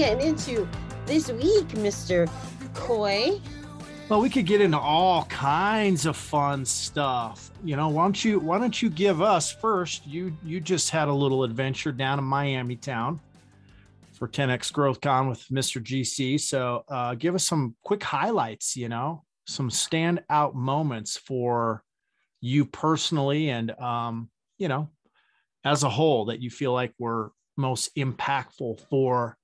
getting into this week, Mr. Coy? Well, we could get into all kinds of fun stuff. You know, why don't you why don't you give us first? You you just had a little adventure down in Miami town for 10x Growth Con with Mr. GC. So uh, give us some quick highlights, you know, some standout moments for you personally and um, you know, as a whole that you feel like were most impactful for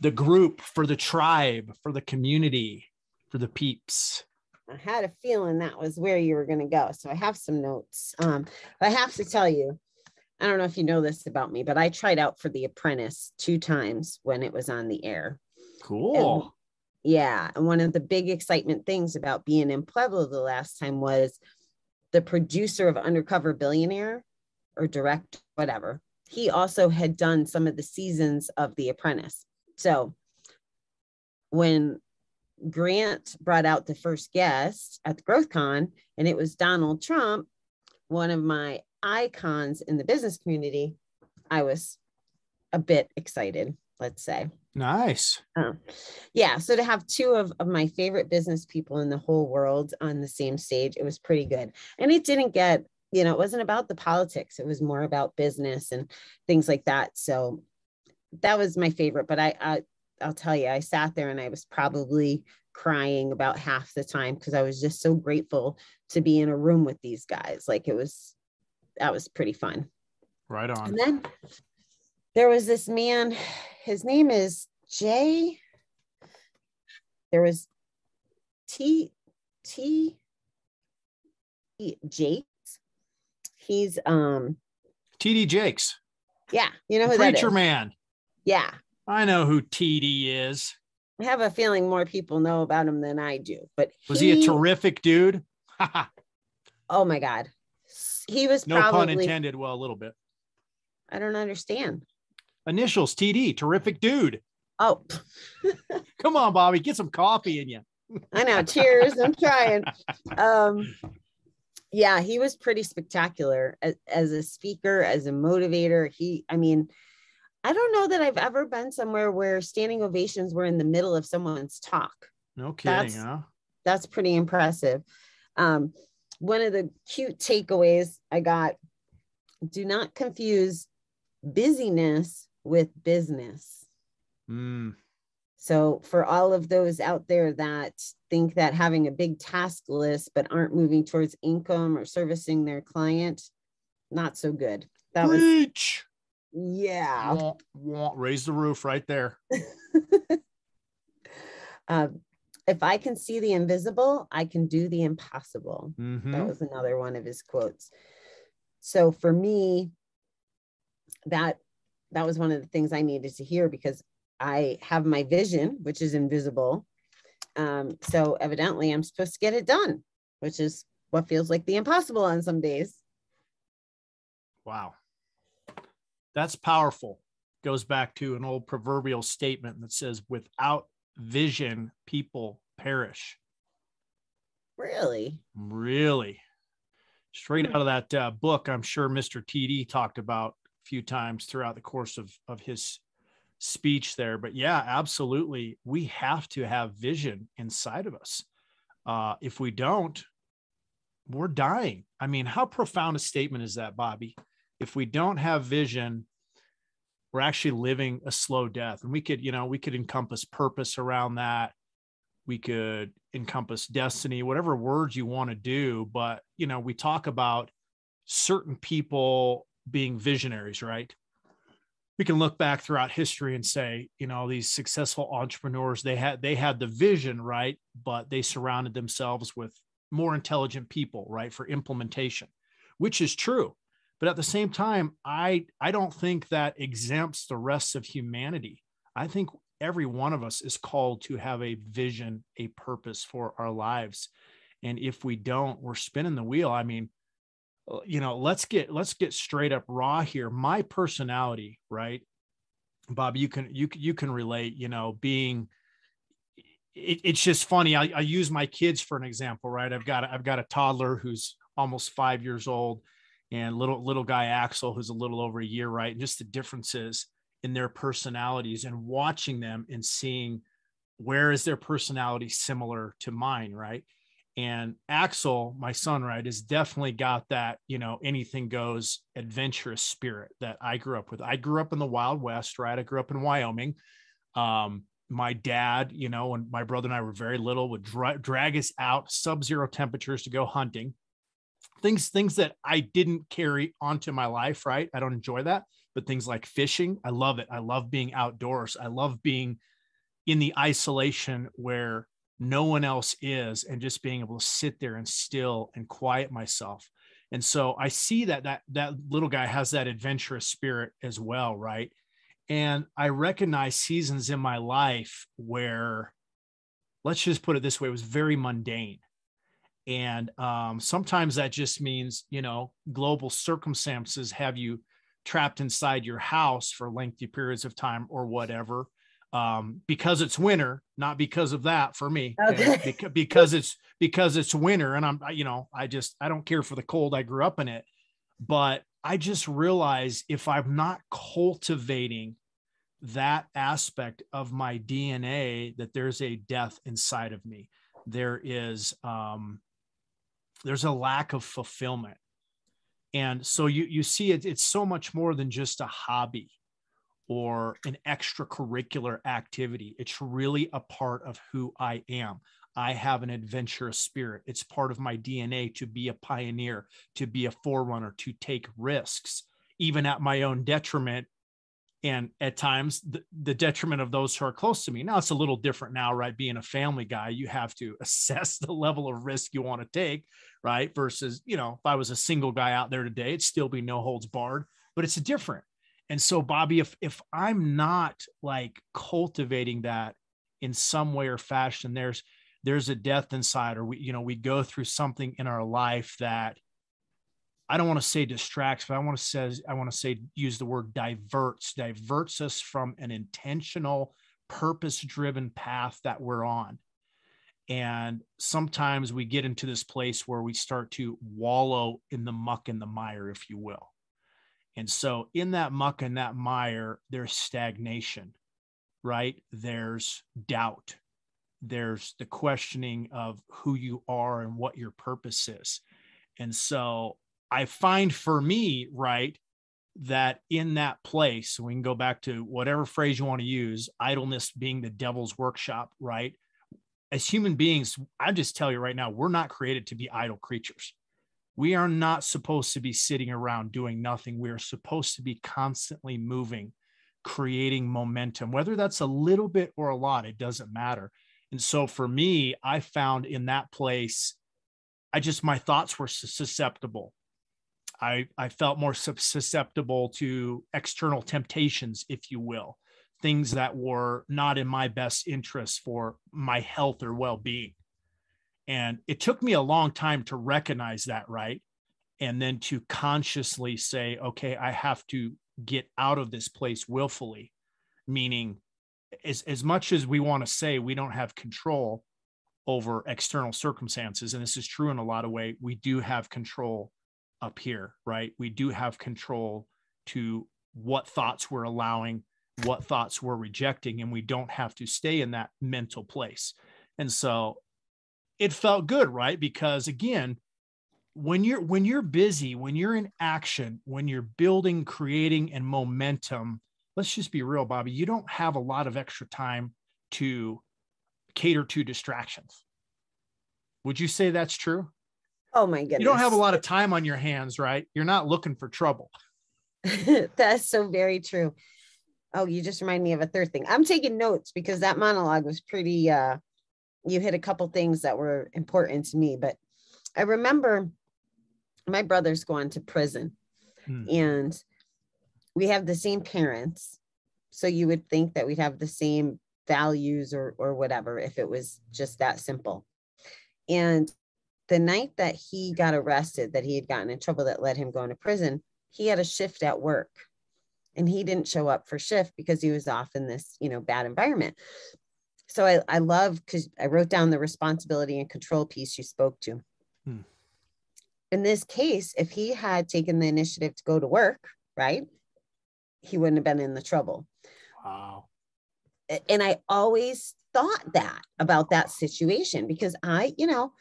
the group, for the tribe, for the community, for the peeps? I had a feeling that was where you were going to go. So I have some notes. Um, I have to tell you, I don't know if you know this about me, but I tried out for The Apprentice two times when it was on the air. Cool. And, yeah. And one of the big excitement things about being in Pueblo the last time was the producer of Undercover Billionaire or direct, whatever. He also had done some of the seasons of The Apprentice. So when Grant brought out the first guest at the GrowthCon, and it was Donald Trump, one of my icons in the business community. I was a bit excited, let's say. Nice. Um, yeah. So to have two of, of my favorite business people in the whole world on the same stage, it was pretty good. And it didn't get, you know, it wasn't about the politics, it was more about business and things like that. So that was my favorite. But I, I I'll tell you, I sat there and I was probably crying about half the time because I was just so grateful to be in a room with these guys. Like it was, that was pretty fun. Right on. And then there was this man, his name is Jay. There was T T Jakes. He's um TD Jakes. Yeah, you know who that is Preacher man. Yeah. I know who TD is. I have a feeling more people know about him than I do. But was he, he a terrific dude? oh my God. He was no probably, pun intended. Well, a little bit. I don't understand. Initials TD, terrific dude. Oh, come on, Bobbie, get some coffee in you. I know. Cheers. I'm trying. Um, yeah, he was pretty spectacular as, as a speaker, as a motivator. He, I mean, I don't know that I've ever been somewhere where standing ovations were in the middle of someone's talk. No kidding, that's, huh? That's pretty impressive. Um, one of the cute takeaways I got do not confuse busyness with business. Mm. So, for all of those out there that think that having a big task list but aren't moving towards income or servicing their client, not so good. That Preach. was yeah. Raise the roof right there. uh, if I can see the invisible, I can do the impossible. Mm-hmm. That was another one of his quotes. So for me, that that was one of the things I needed to hear because I have my vision, which is invisible. Um, so evidently, I'm supposed to get it done, which is what feels like the impossible on some days. Wow that's powerful. Goes back to an old proverbial statement that says, without vision, people perish. Really? Really. Straight out of that uh, book, I'm sure Mr. TD talked about a few times throughout the course of, of his speech there. But yeah, absolutely. We have to have vision inside of us. Uh, if we don't, we're dying. I mean, how profound a statement is that, Bobbie? if we don't have vision, we're actually living a slow death. And we could, you know, we could encompass purpose around that. We could encompass destiny, whatever words you want to do. But, you know, we talk about certain people being visionaries, right? We can look back throughout history and say, you know, these successful entrepreneurs, they had they had the vision, right? But they surrounded themselves with more intelligent people, right, for implementation, which is true but at the same time i i don't think that exempts the rest of humanity. I think every one of us is called to have a vision a purpose for our lives. And if we don't we're spinning the wheel. I mean uh, you know let's get let's get straight up raw here. My personality right? Bob you can you you can relate you know being it, it's just funny. I, I use my kids for an example right? I've got i've got a toddler who's almost five years old and little little guy Axel, who's a little over a year, right? And just the differences in their personalities and watching them and seeing where is their personality similar to mine, right? And Axel, my son, right, has definitely got that, you know, anything goes adventurous spirit that I grew up with. I grew up in the Wild West, right? I grew up in Wyoming. Um, my dad, you know, when my brother and I were very little, would dra- drag us out sub-zero temperatures to go hunting. Things, things that I didn't carry onto my life, right? I don't enjoy that. But things like fishing, I love it. I love being outdoors. I love being in the isolation where no one else is and just being able to sit there and still and quiet myself and so i see that that that little guy has that adventurous spirit as well right and i recognize seasons in my life where let's just put it this way it was very mundane and um, sometimes that just means you know global circumstances have you trapped inside your house for lengthy periods of time or whatever um, because it's winter, not because of that for me. Okay. Because, because it's because it's winter, and I'm you know I just I don't care for the cold. I grew up in it, but I just realize if I'm not cultivating that aspect of my DNA, that there's a death inside of me. There is um, there's a lack of fulfillment, and so you you see it. It's so much more than just a hobby or an extracurricular activity. It's really a part of who I am. I have an adventurous spirit. It's part of my DNA to be a pioneer, to be a forerunner, to take risks, even at my own detriment. And at times, the, the detriment of those who are close to me. Now, it's a little different now, right? Being a family guy, you have to assess the level of risk you want to take, right? Versus, you know, if I was a single guy out there today, it'd still be no holds barred, but it's different and so, Bobbie, if if I'm not like cultivating that in some way or fashion, there's there's a death inside, or we, you know, we go through something in our life that I don't want to say distracts, but I want to say I want to say use the word diverts, diverts us from an intentional, purpose-driven path that we're on. And sometimes we get into this place where we start to wallow in the muck and the mire, if you will. And so in that muck and that mire, there's stagnation, right? There's doubt. There's the questioning of who you are and what your purpose is. And so I find for me, right, that in that place, we can go back to whatever phrase you want to use, idleness being the devil's workshop, right? As human beings, I just tell you right now, we're not created to be idle creatures we are not supposed to be sitting around doing nothing. We are supposed to be constantly moving, creating momentum, whether that's a little bit or a lot, it doesn't matter. And so for me, I found in that place, I just, my thoughts were susceptible. I, I felt more susceptible to external temptations, if you will, things that were not in my best interest for my health or well being. And it took me a long time to recognize that, right? And then to consciously say, okay, I have to get out of this place willfully, meaning as, as much as we want to say we don't have control over external circumstances, and this is true in a lot of way, we do have control up here, right? We do have control to what thoughts we're allowing, what thoughts we're rejecting, and we don't have to stay in that mental place. And so it felt good, right? Because again, when you're when you're busy, when you're in action, when you're building, creating and momentum, let's just be real, Bobbie, you don't have a lot of extra time to cater to distractions. Would you say that's true? Oh my goodness. You don't have a lot of time on your hands, right? You're not looking for trouble. that's so very true. Oh, you just remind me of a third thing. I'm taking notes because that monologue was pretty uh you hit a couple things that were important to me, but I remember my brother's going to prison hmm. and we have the same parents. So you would think that we'd have the same values or or whatever if it was just that simple. And the night that he got arrested, that he had gotten in trouble that led him going to prison, he had a shift at work and he didn't show up for shift because he was off in this, you know, bad environment so I, I love because I wrote down the responsibility and control piece you spoke to. Hmm. In this case, if he had taken the initiative to go to work, right, he wouldn't have been in the trouble. Wow. And I always thought that about that situation because I, you know,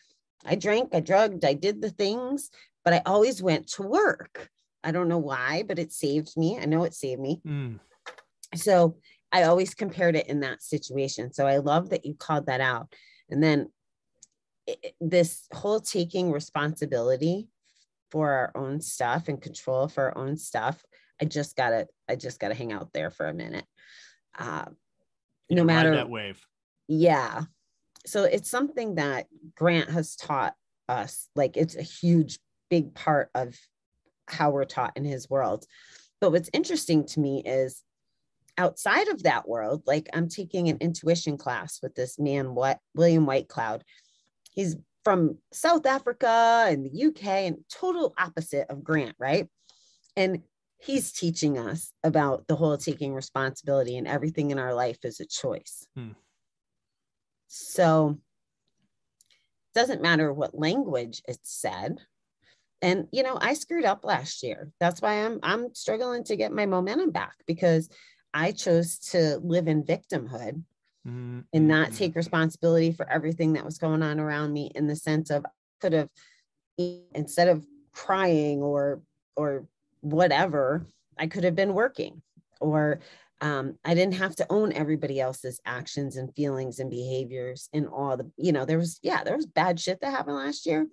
I drank, I drugged, I did the things, but I always went to work. I don't know why, but it saved me. I know it saved me. Mm. So I always compared it in that situation. So I love that you called that out. And then it, this whole taking responsibility for our own stuff and control for our own stuff. I just gotta, I just gotta hang out there for a minute. Uh, no matter that wave. Yeah. So it's something that Grant has taught us. Like it's a huge, big part of how we're taught in his world. But what's interesting to me is outside of that world, like I'm taking an intuition class with this man, what William Whitecloud. He's from South Africa and the UK and total opposite of Grant, right? And he's teaching us about the whole taking responsibility and everything in our life is a choice. Hmm. So it doesn't matter what language it's said. And you know, I screwed up last year. That's why I'm I'm struggling to get my momentum back because I chose to live in victimhood mm-hmm. and not take responsibility for everything that was going on around me in the sense of I could have instead of crying or or whatever, I could have been working or um, I didn't have to own everybody else's actions and feelings and behaviors and all the, you know, there was, yeah, there was bad shit that happened last year,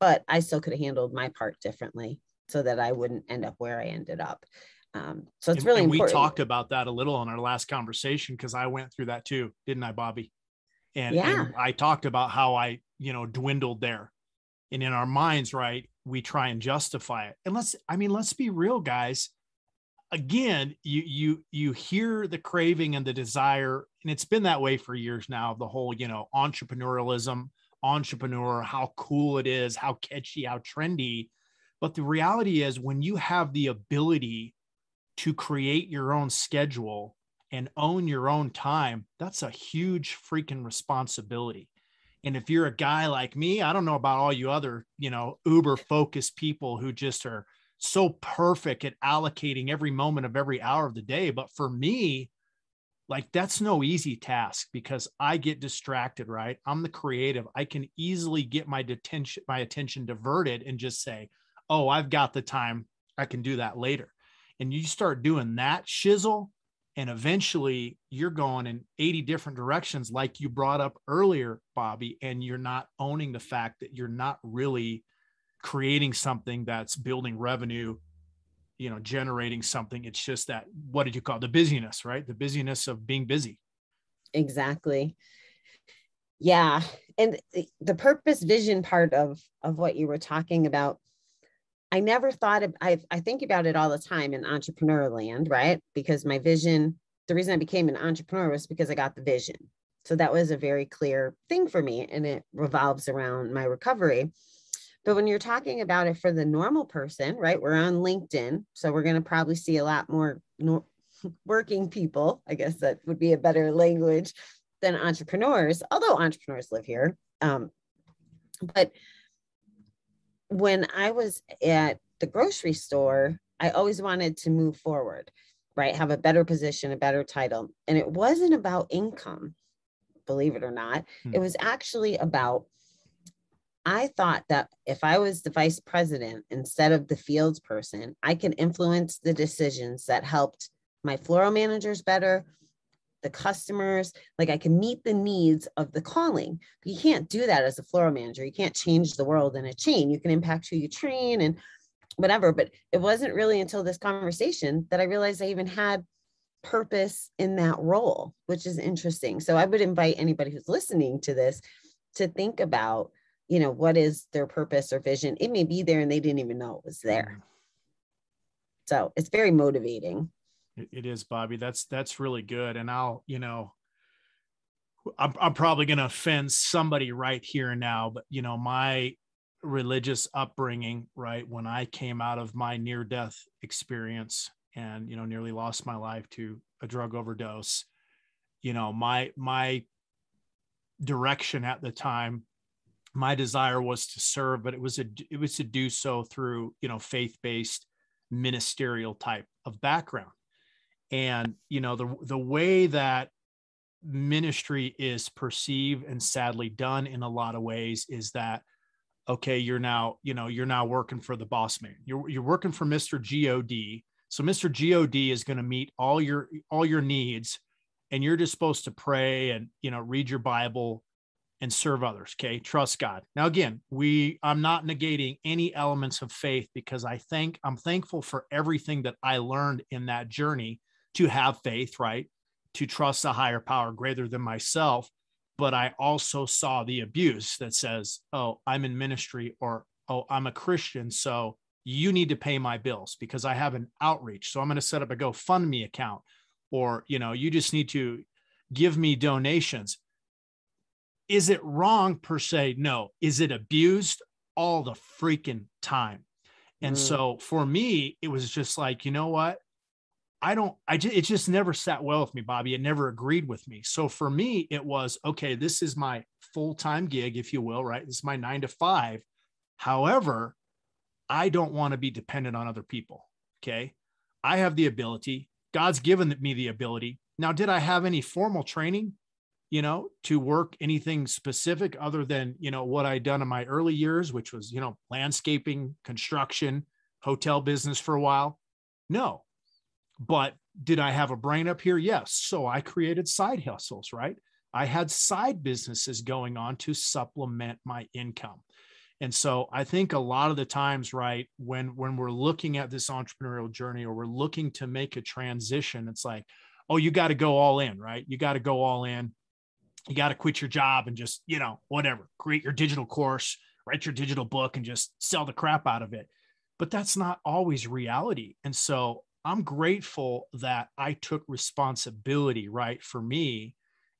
but I still could have handled my part differently so that I wouldn't end up where I ended up. Um, so it's and, really and important. We talked about that a little on our last conversation because I went through that too, didn't I, bobbie And, yeah. and I talked about how I, you know, dwindled there. And in our minds, right, we try and justify it. And let's, I mean, let's be real, guys. Again, you you you hear the craving and the desire, and it's been that way for years now. The whole, you know, entrepreneurialism, entrepreneur, how cool it is, how catchy, how trendy. But the reality is, when you have the ability to create your own schedule and own your own time, that's a huge freaking responsibility. And if you're a guy like me, I don't know about all you other, you know, uber focused people who just are so perfect at allocating every moment of every hour of the day. But for me, like that's no easy task because I get distracted, right? I'm the creative. I can easily get my attention, my attention diverted and just say, oh, I've got the time. I can do that later and you start doing that shizzle and eventually you're going in 80 different directions like you brought up earlier Bobbie, and you're not owning the fact that you're not really creating something that's building revenue you know generating something it's just that what did you call it? the busyness right the busyness of being busy exactly yeah and the purpose vision part of of what you were talking about I never thought of, I, I think about it all the time in entrepreneur land, right? Because my vision, the reason I became an entrepreneur was because I got the vision. So that was a very clear thing for me and it revolves around my recovery. But when you're talking about it for the normal person, right? We're on LinkedIn. So we're going to probably see a lot more no, working people. I guess that would be a better language than entrepreneurs, although entrepreneurs live here. Um, but when I was at the grocery store, I always wanted to move forward, right? Have a better position, a better title. And it wasn't about income, believe it or not. Hmm. It was actually about, I thought that if I was the vice president instead of the fields person, I can influence the decisions that helped my floral managers better, the customers like i can meet the needs of the calling. But you can't do that as a floral manager. You can't change the world in a chain. You can impact who you train and whatever but it wasn't really until this conversation that i realized i even had purpose in that role which is interesting. So i would invite anybody who's listening to this to think about you know what is their purpose or vision it may be there and they didn't even know it was there mm. so it's very motivating it, it is, Bobbie. That's that's really good. And I'll, you know, I'm, I'm probably going to offend somebody right here and now, but you know, my religious upbringing, right, when I came out of my near death experience and you know nearly lost my life to a drug overdose, you know, my my direction at the time my desire was to serve but it was a it was to do so through you know faith based ministerial type of background and you know the the way that ministry is perceived and sadly done in a lot of ways is that okay you're now you know you're now working for the boss man you're you're working for Mr. God so Mr. God is going to meet all your all your needs and you're just supposed to pray and you know read your bible and serve others okay? Trust god. Now again we i'm not negating any elements of faith because i think i'm thankful for everything that i learned in that journey to have faith right? To trust a higher power greater than myself but i also saw the abuse that says oh i'm in ministry or oh i'm a christian so you need to pay my bills because i have an outreach so i'm going to set up a gofundme account or you know you just need to give me donations is it wrong per se? No. Is it abused? All the freaking time. And mm. so for me it was just like you know what? I don't i just, it just never sat well with me bobbie. It never agreed with me. So for me it was okay this is my full-time gig if you will right? This is my nine to five. However i don't want to be dependent on other people okay? I have the ability. God's given me the ability. Now, did I have any formal training, you know, to work anything specific other than, you know, what I'd done in my early years, which was, you know, landscaping, construction, hotel business for a while? No. But did I have a brain up here? Yes. So I created side hustles, right? I had side businesses going on to supplement my income. And so I think a lot of the times, right, when when we're looking at this entrepreneurial journey or we're looking to make a transition, it's like, oh, you got to go all in, right? You got to go all in. You got to quit your job and just, you know, whatever, create your digital course, write your digital book and just sell the crap out of it. But that's not always reality. And so I'm grateful that I took responsibility, right, for me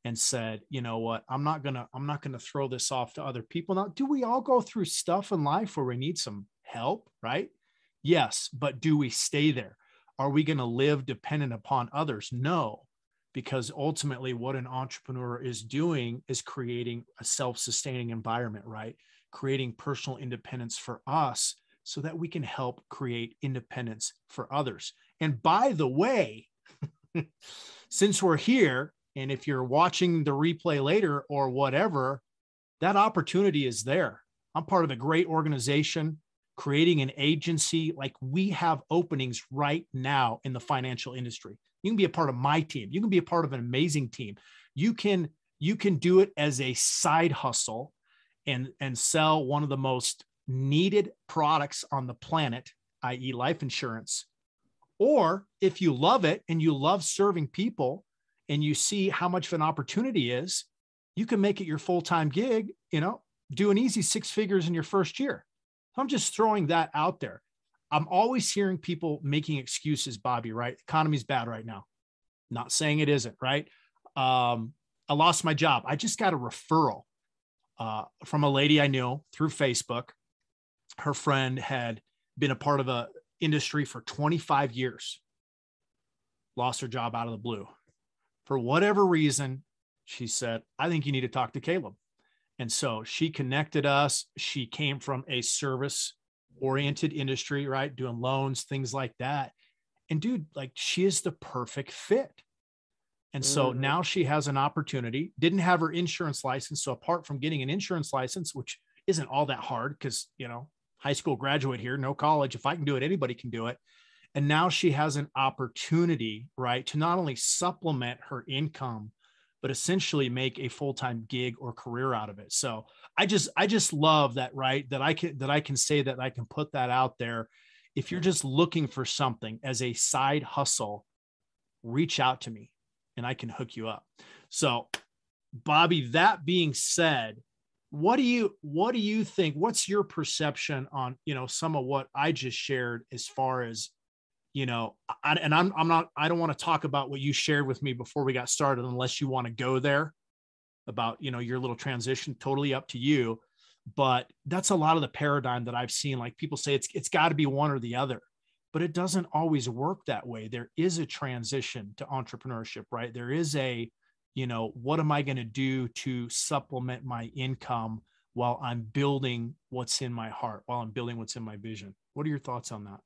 and said, you know what, I'm not gonna, I'm not gonna throw this off to other people. Now, do we all go through stuff in life where we need some help, right? Yes, but do we stay there? Are we gonna live dependent upon others? No, because ultimately, what an entrepreneur is doing is creating a self-sustaining environment, right? Creating personal independence for us so that we can help create independence for others. And by the way, since we're here, and if you're watching the replay later or whatever, that opportunity is there. I'm part of a great organization creating an agency. Like we have openings right now in the financial industry. You can be a part of my team. You can be a part of an amazing team. You can you can do it as a side hustle and and sell one of the most needed products on the planet, i.e. life insurance. Or if you love it and you love serving people, and you see how much of an opportunity is, you can make it your full time gig, you know, do an easy six figures in your first year. I'm just throwing that out there. I'm always hearing people making excuses, Bobbie, right? Economy's bad right now. Not saying it isn't, right? Um, I lost my job. I just got a referral uh, from a lady I knew through Facebook. Her friend had been a part of a industry for 25 years, lost her job out of the blue for whatever reason, she said, I think you need to talk to Caleb. And so she connected us. She came from a service oriented industry, right? Doing loans, things like that. And dude, like she is the perfect fit. And so mm-hmm. now she has an opportunity, didn't have her insurance license. So apart from getting an insurance license, which isn't all that hard because, you know, high school graduate here, no college. If I can do it, anybody can do it. And now she has an opportunity, right, to not only supplement her income, but essentially make a full-time gig or career out of it. So I just I just love that, right? That I can that I can say that I can put that out there. If you're just looking for something as a side hustle, reach out to me and I can hook you up. So Bobbie, that being said, what do you what do you think what's your perception on you know some of what i just shared as far as you know, I, and I'm I'm not I don't want to talk about what you shared with me before we got started unless you want to go there about you know your little transition. Totally up to you, but that's a lot of the paradigm that I've seen. Like people say it's it's got to be one or the other, but it doesn't always work that way. There is a transition to entrepreneurship, right? There is a you know what am I going to do to supplement my income while I'm building what's in my heart, while I'm building what's in my vision. What are your thoughts on that?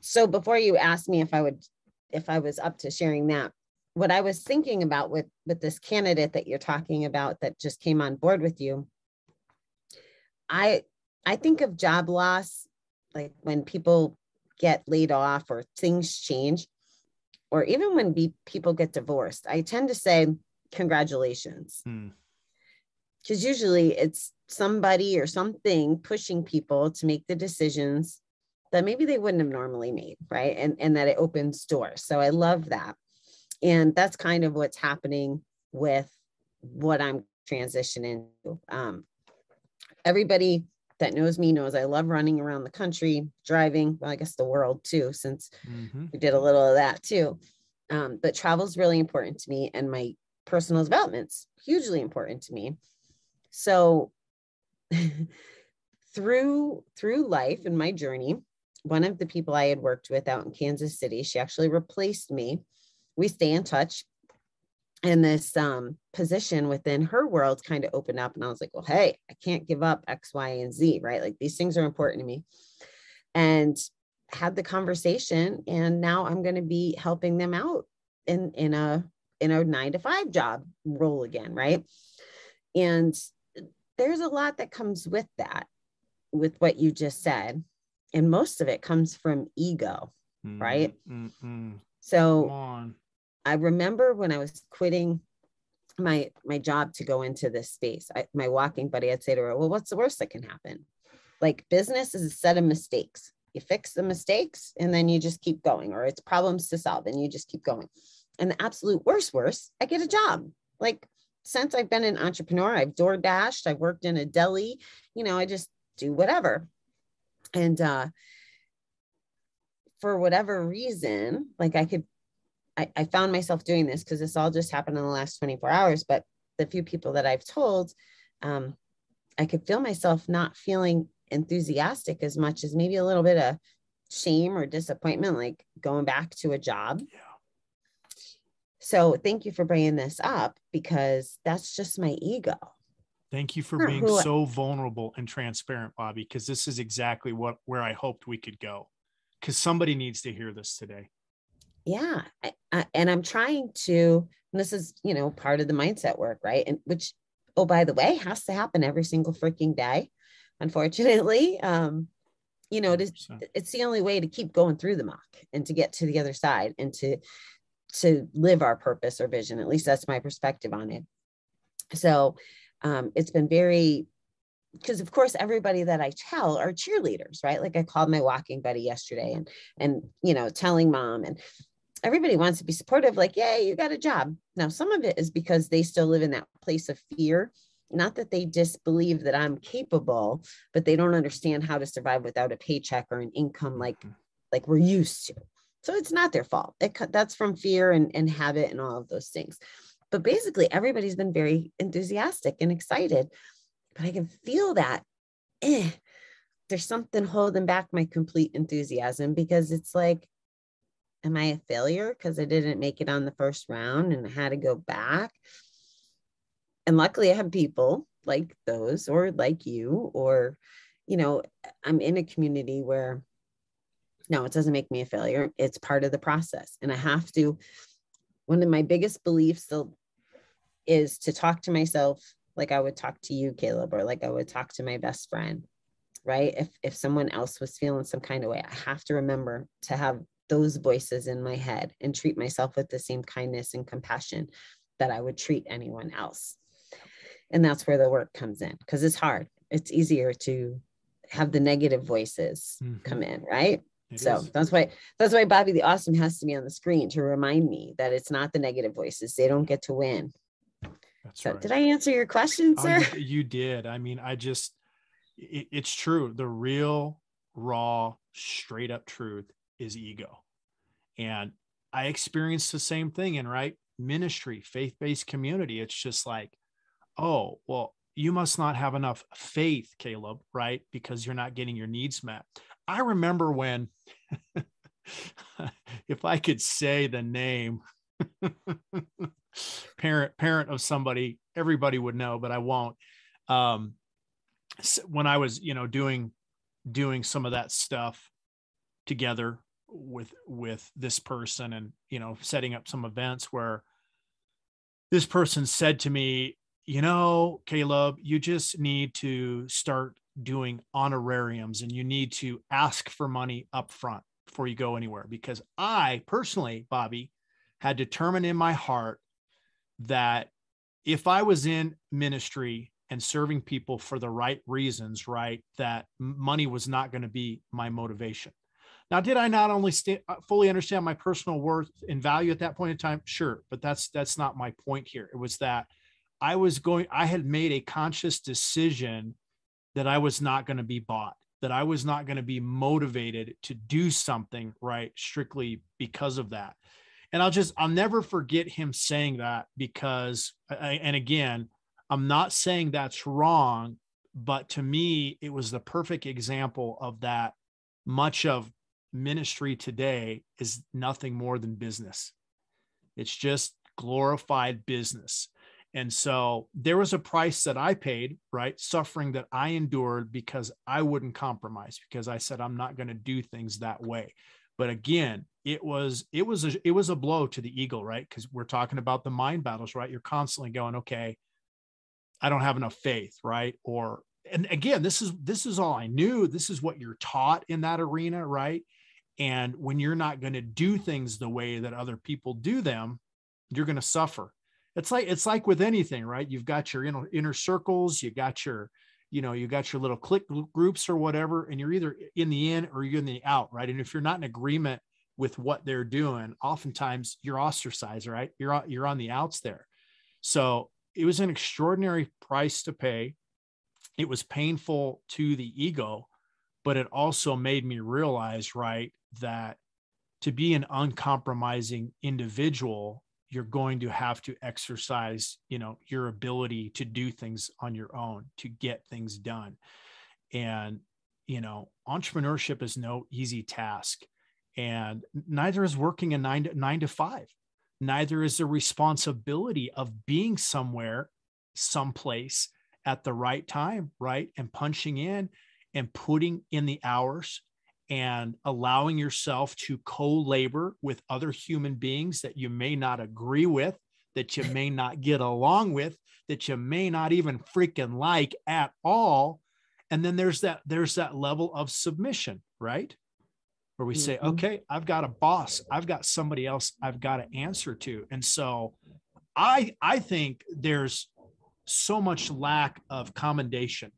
So before you asked me if I would, if I was up to sharing that, what I was thinking about with with this candidate that you're talking about that just came on board with you, I I think of job loss like when people get laid off or things change, or even when be, people get divorced. I tend to say congratulations. Hmm. Because usually it's somebody or something pushing people to make the decisions that maybe they wouldn't have normally made, right? And and that it opens doors. So I love that. And that's kind of what's happening with what I'm transitioning to. Um, everybody that knows me knows I love running around the country, driving, well, I guess the world too, since Mhm. we did a little of that too. Um, but travel is really important to me, and my personal development's hugely important to me. So through through life and my journey, one of the people I had worked with out in Kansas City, she actually replaced me. We stay in touch. And this um, position within her world kind of opened up, and I was like, "Well, hey, I can't give up X, Y, and Z, right? Like these things are important to me." And had the conversation, and now I'm going to be helping them out in in a in a nine to five job role again, right? And there's a lot that comes with that, with what you just said. And most of it comes from ego. Right. Mm, mm, mm. So I remember when I was quitting my my job to go into this space, I, my walking buddy, I'd say to her, "Well, what's the worst that can happen? Like business is a set of mistakes. You fix the mistakes, and then you just keep going, or it's problems to solve, and you just keep going. And the absolute worst, worst, I get a job. Like since I've been an entrepreneur, I've door dashed, I've worked in a deli, you know, I just do whatever. And uh, for whatever reason, like I could, I, I found myself doing this because this all just happened in the last 24 hours. But the few people that I've told, um, I could feel myself not feeling enthusiastic as much as maybe a little bit of shame or disappointment, like going back to a job. Yeah. So thank you for bringing this up because that's just my ego. Thank you for being so vulnerable and transparent, Bobbie, because this is exactly what where I hoped we could go. Because somebody needs to hear this today. Yeah. I, I, and I'm trying to, and this is, you know, part of the mindset work, right? And which, oh, by the way, has to happen every single freaking day, unfortunately. Um, you know, it is, it's the only way to keep going through the muck and to get to the other side and to to live our purpose or vision at least that's my perspective on it so um, it's been very because of course everybody that i tell are cheerleaders right like i called my walking buddy yesterday and and you know telling mom and everybody wants to be supportive like yay you got a job now some of it is because they still live in that place of fear not that they disbelieve that i'm capable but they don't understand how to survive without a paycheck or an income like Mhm. like we're used to. So it's not their fault. It, that's from fear and, and habit and all of those things. But basically, everybody's been very enthusiastic and excited. But I can feel that eh, there's something holding back my complete enthusiasm because it's like, am I a failure because I didn't make it on the first round and I had to go back? And luckily, I have people like those or like you, or, you know, I'm in a community where no, it doesn't make me a failure. It's part of the process. And I have to, one of my biggest beliefs is to talk to myself like I would talk to you, Caleb, or like I would talk to my best friend. Right. If if someone else was feeling some kind of way, I have to remember to have those voices in my head and treat myself with the same kindness and compassion that I would treat anyone else. And that's where the work comes in because it's hard. It's easier to have the negative voices Mhm. come in, right? It so is. that's why that's why Bobbie the Awesome has to be on the screen to remind me that it's not the negative voices. They don't get to win. That's So right. did I answer your question, Oh, sir? you, you did. I mean, I just, it, it's true. The real, raw, straight up truth is ego. And I experienced the same thing in right ministry, faith based community. It's just like, oh, well, you must not have enough faith, Caleb, right? Because you're not getting your needs met. I remember when, if I could say the name, parent parent of somebody everybody would know but i won't. Um when i was you know doing doing some of that stuff together with with this person and you know setting up some events where this person said to me you know caleb you just need to start doing honorariums and you need to ask for money up front before you go anywhere because i personally bobbie had determined in my heart that if i was in ministry and serving people for the right reasons right that money was not going to be my motivation now, did I not only st- uh, fully understand my personal worth and value at that point in time? Sure, but that's that's not my point here. It was that I was going. I had made a conscious decision that I was not going to be bought. That I was not going to be motivated to do something right strictly because of that. And I'll just I'll never forget him saying that because and again, I'm not saying that's wrong, but to me, it was the perfect example of that much of ministry today is nothing more than business. It's just glorified business. And so there was a price that I paid, right? Suffering that I endured because I wouldn't compromise because I said I'm not going to do things that way. But again, it was it was a it was a blow to the ego, right? Because we're talking about the mind battles, right? You're constantly going, okay, I don't have enough faith, right? Or and again, this is this is all I knew. This is what you're taught in that arena, right? And when you're not going to do things the way that other people do them, you're going to suffer. It's like it's like with anything, right? You've got your inner, inner circles, you got your, you know, you got your little click groups or whatever, and you're either in the in or you're in the out, right? And if you're not in agreement with what they're doing, oftentimes you're ostracized, right? You're you're on the outs there. So it was an extraordinary price to pay. It was painful to the ego, but it also made me realize, right, that to be an uncompromising individual you're going to have to exercise you know your ability to do things on your own to get things done. And you know entrepreneurship is no easy task and neither is working a 9 to 9 to 5 neither is the responsibility of being somewhere someplace at the right time right and punching in and putting in the hours and allowing yourself to co labor with other human beings that you may not agree with, that you may not get along with, that you may not even freaking like at all. And then there's that there's that level of submission, right? Where we mm-hmm. say, okay, I've got a boss, I've got somebody else I've got to answer to. And so I I think there's so much lack of commendation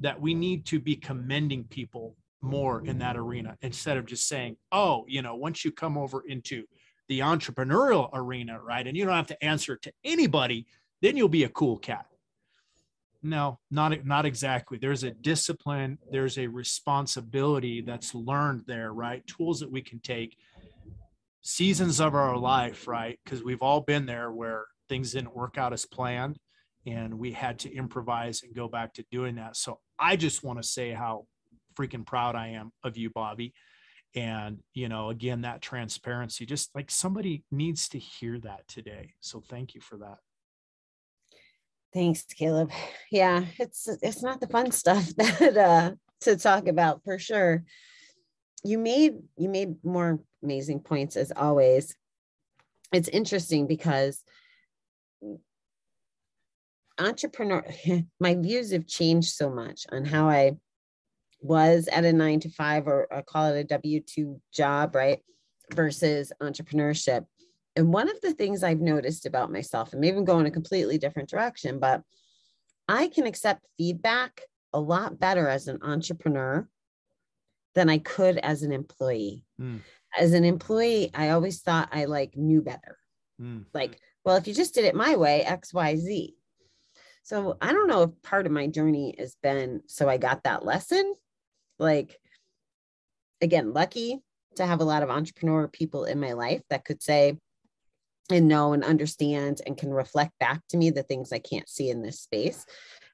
that we need to be commending people more in that arena instead of just saying, oh, you know, once you come over into the entrepreneurial arena, right, and you don't have to answer to anybody, then you'll be a cool cat. No, not not exactly. There's a discipline, there's a responsibility that's learned there, right? Tools that we can take seasons of our life, right? Because we've all been there where things didn't work out as planned and we had to improvise and go back to doing that. So I just want to say how freaking proud I am of you, Bobbie. And, you know, again, that transparency, just like somebody needs to hear that today. So thank you for that. Thanks, Caleb. Yeah, it's it's not the fun stuff that uh to talk about for sure. You made you made more amazing points as always. It's interesting because entrepreneur my views have changed so much on how I was at a nine to five or, or call it a W 2 job, right? Versus entrepreneurship. And one of the things I've noticed about myself, and maybe I'm going a completely different direction, but I can accept feedback a lot better as an entrepreneur than I could as an employee. Mm. As an employee, I always thought I like knew better. Mm. Like, well, if you just did it my way, X, Y, Z. So I don't know if part of my journey has been so I got that lesson like again lucky to have a lot of entrepreneur people in my life that could say and know and understand and can reflect back to me the things I can't see in this space.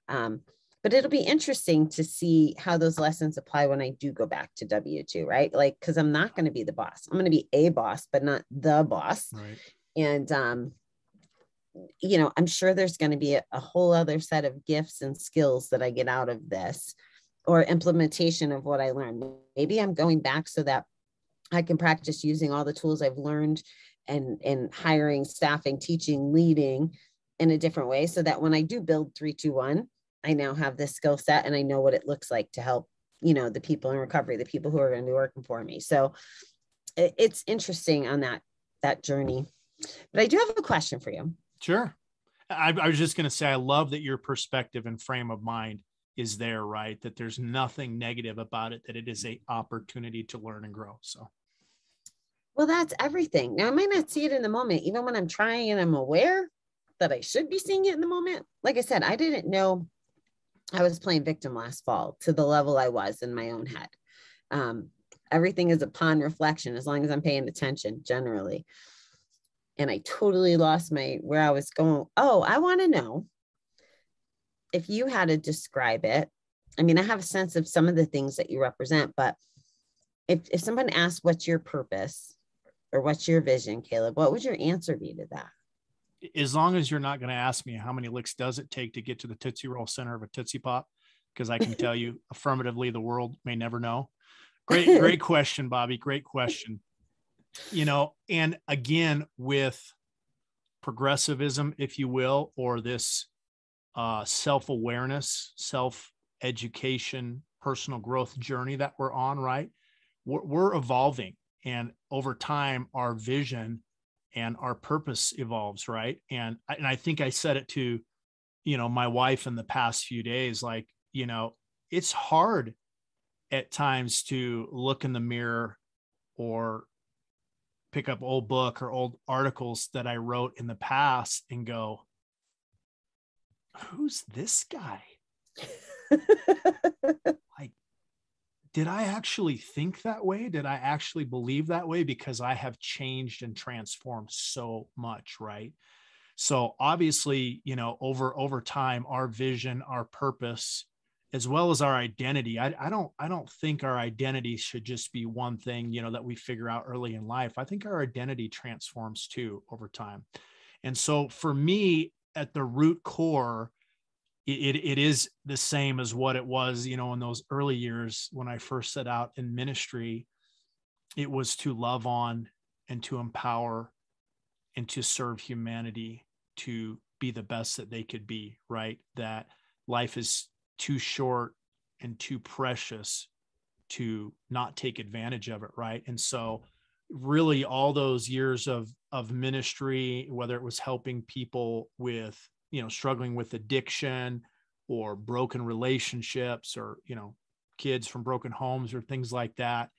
Um, but it'll be interesting to see how those lessons apply when I do go back to W 2, right? Like, because I'm not going to be the boss. I'm going to be a boss, but not the boss. Right. And, um, you know, I'm sure there's going to be a, a whole other set of gifts and skills that I get out of this or implementation of what I learned. Maybe I'm going back so that I can practice using all the tools I've learned and and hiring, staffing, teaching, leading in a different way so that when I do build 321, I now have this skill set and I know what it looks like to help, you know, the people in recovery, the people who are going to be working for me. So it's interesting on that that journey. But I do have a question for you. Sure. I, I was just going to say, I love that your perspective and frame of mind is there, right? That there's nothing negative about it, that it is a opportunity to learn and grow. So, well, that's everything. Now, I might not see it in the moment, even when I'm trying and I'm aware that I should be seeing it in the moment. Like I said, I didn't know I was playing victim last fall to the level I was in my own head. Um, everything is upon reflection as long as I'm paying attention generally. And I totally lost my where I was going. Oh, I want to know if you had to describe it. I mean, I have a sense of some of the things that you represent, but if, if someone asked what's your purpose or what's your vision, Caleb, what would your answer be to that? As long as you're not going to ask me how many licks does it take to get to the Tootsie Roll center of a Tootsie Pop, because I can tell you affirmatively the world may never know. Great, great question, Bobbie. Great question. You know, and again, with progressivism, if you will, or this uh, self awareness, self education, personal growth journey that we're on, right? We're, we're evolving. And over time, our vision and our purpose evolves, right? And, and I think I said it to, you know, my wife in the past few days, like, you know, it's hard at times to look in the mirror or pick up old book or old articles that I wrote in the past and go, who's this guy? like, did I actually think that way? Did I actually believe that way? Because I have changed and transformed so much, right? So obviously, you know, over over time, our vision, our purpose, as well as our identity. I, I don't I don't think our identity should just be one thing, you know, that we figure out early in life. I think our identity transforms too over time. And so for me, at the root core, it, it is the same as what it was, you know, in those early years when I first set out in ministry. It was to love on and to empower and to serve humanity to be the best that they could be, right? That life is too short and too precious to not take advantage of it right and so really all those years of of ministry whether it was helping people with you know struggling with addiction or broken relationships or you know kids from broken homes or things like that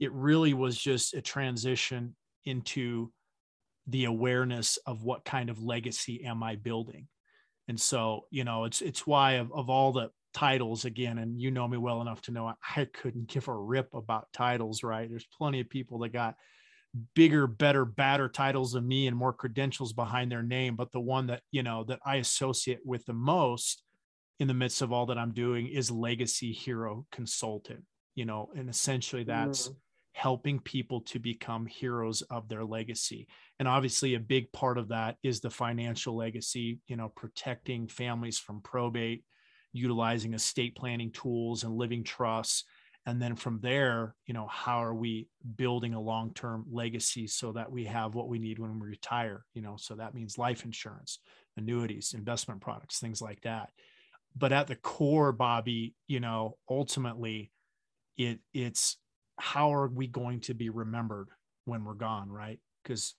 it really was just a transition into the awareness of what kind of legacy am i building? And so you know it's it's why of, of all the titles again and you know me well enough to know I couldn't give a rip about titles right there's plenty of people that got bigger better badder titles than me and more credentials behind their name but the one that you know that I associate with the most in the midst of all that I'm doing is legacy hero consultant you know and essentially that's mm. helping people to become heroes of their legacy and obviously a big part of that is the financial legacy you know protecting families from probate utilizing estate planning tools and living trusts. And then from there you know how are we building a long-term legacy so that we have what we need when we retire? You know so that means life insurance annuities investment products things like that. But at the core bobbie you know ultimately it it's how are we going to be remembered when we're gone right? Because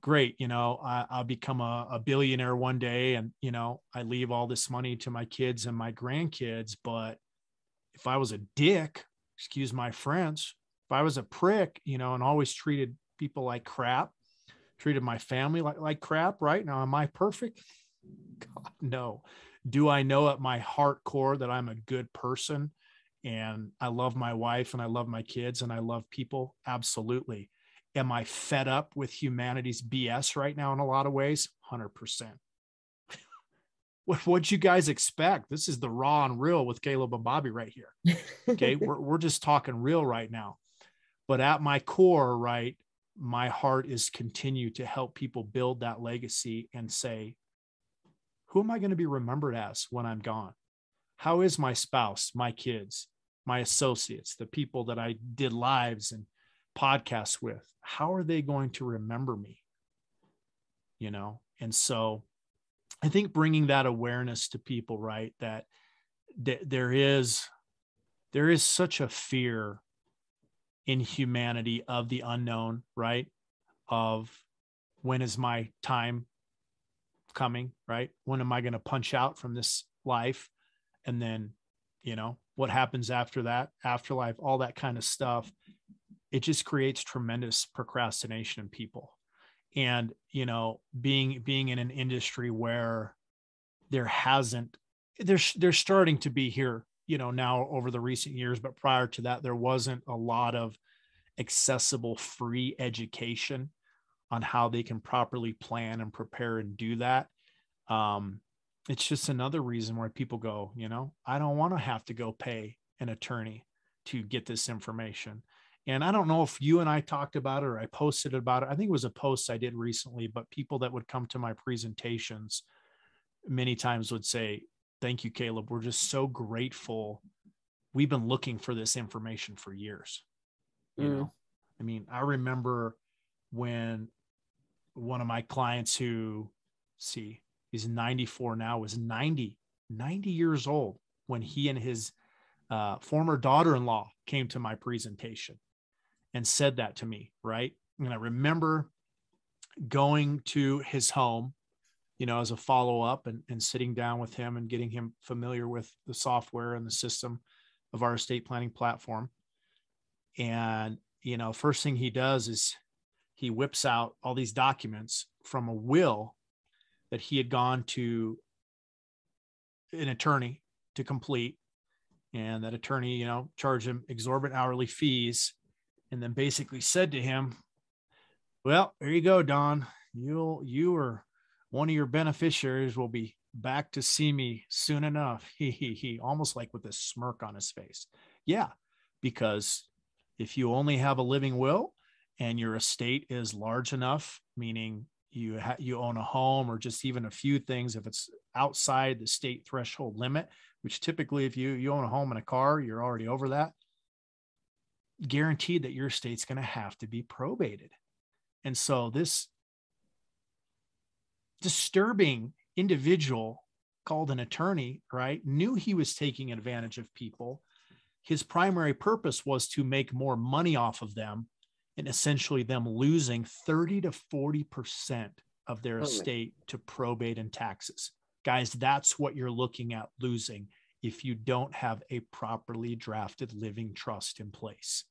great you know I, will become a, a, billionaire one day and you know i leave all this money to my kids and my grandkids but if i was a dick excuse my french if i was a prick you know and always treated people like crap treated my family like, like crap right? Now am i perfect? God, no. Do i know at my heart core that i'm a good person and i love my wife and i love my kids and i love people? Absolutely am I fed up with humanity's BS right now in a lot of ways? 100%. what what'd you guys expect? This is the raw and real with Caleb and Bobbie right here. Okay. we're, we're just talking real right now. But at my core, right, my heart is continue to help people build that legacy and say, who am I going to be remembered as when I'm gone? How is my spouse, my kids, my associates, the people that I did lives and podcasts with, how are they going to remember me? You know, and so I think bringing that awareness to people, right, that, that there is there is such a fear in humanity of the unknown, right? Of when is my time coming, right? When am I going to punch out from this life? And then, you know, what happens after that, afterlife, all that kind of stuff. It just creates tremendous procrastination in people. And, you know, being being in an industry where there hasn't there's they're starting to be here you know now over the recent years but prior to that there wasn't a lot of accessible free education on how they can properly plan and prepare and do that um, it's just another reason why people go you know i don't want to have to go pay an attorney to get this information and i don't know if you and i talked about it or i posted about it i think it was a post i did recently but people that would come to my presentations many times would say Thank you, Caleb. We're just so grateful. We've been looking for this information for years. You mm. know, I mean, I remember when one of my clients who see he's 94 now was 90 90 years old when he and his uh, former daughter-in-law came to my presentation and said that to me right and i remember going to his home you know, as a follow up and, and sitting down with him and getting him familiar with the software and the system of our estate planning platform. And, you know, first thing he does is he whips out all these documents from a will that he had gone to an attorney to complete. And that attorney, you know, charged him exorbitant hourly fees and then basically said to him, Well, there you go, Don. You'll you are one of your beneficiaries will be back to see me soon enough. He, he, he, almost like with a smirk on his face. Yeah, because if you only have a living will and your estate is large enough, meaning you ha- you own a home or just even a few things, if it's outside the state threshold limit, which typically if you you own a home and a car, you're already over that. Guaranteed that your estate's going to have to be probated. And so this disturbing individual called an attorney, right, knew he was taking advantage of people. His primary purpose was to make more money off of them and essentially them losing 30 to 40% of their hmm. estate to probate and taxes. Guys, that's what you're looking at losing if you don't have a properly drafted living trust in place.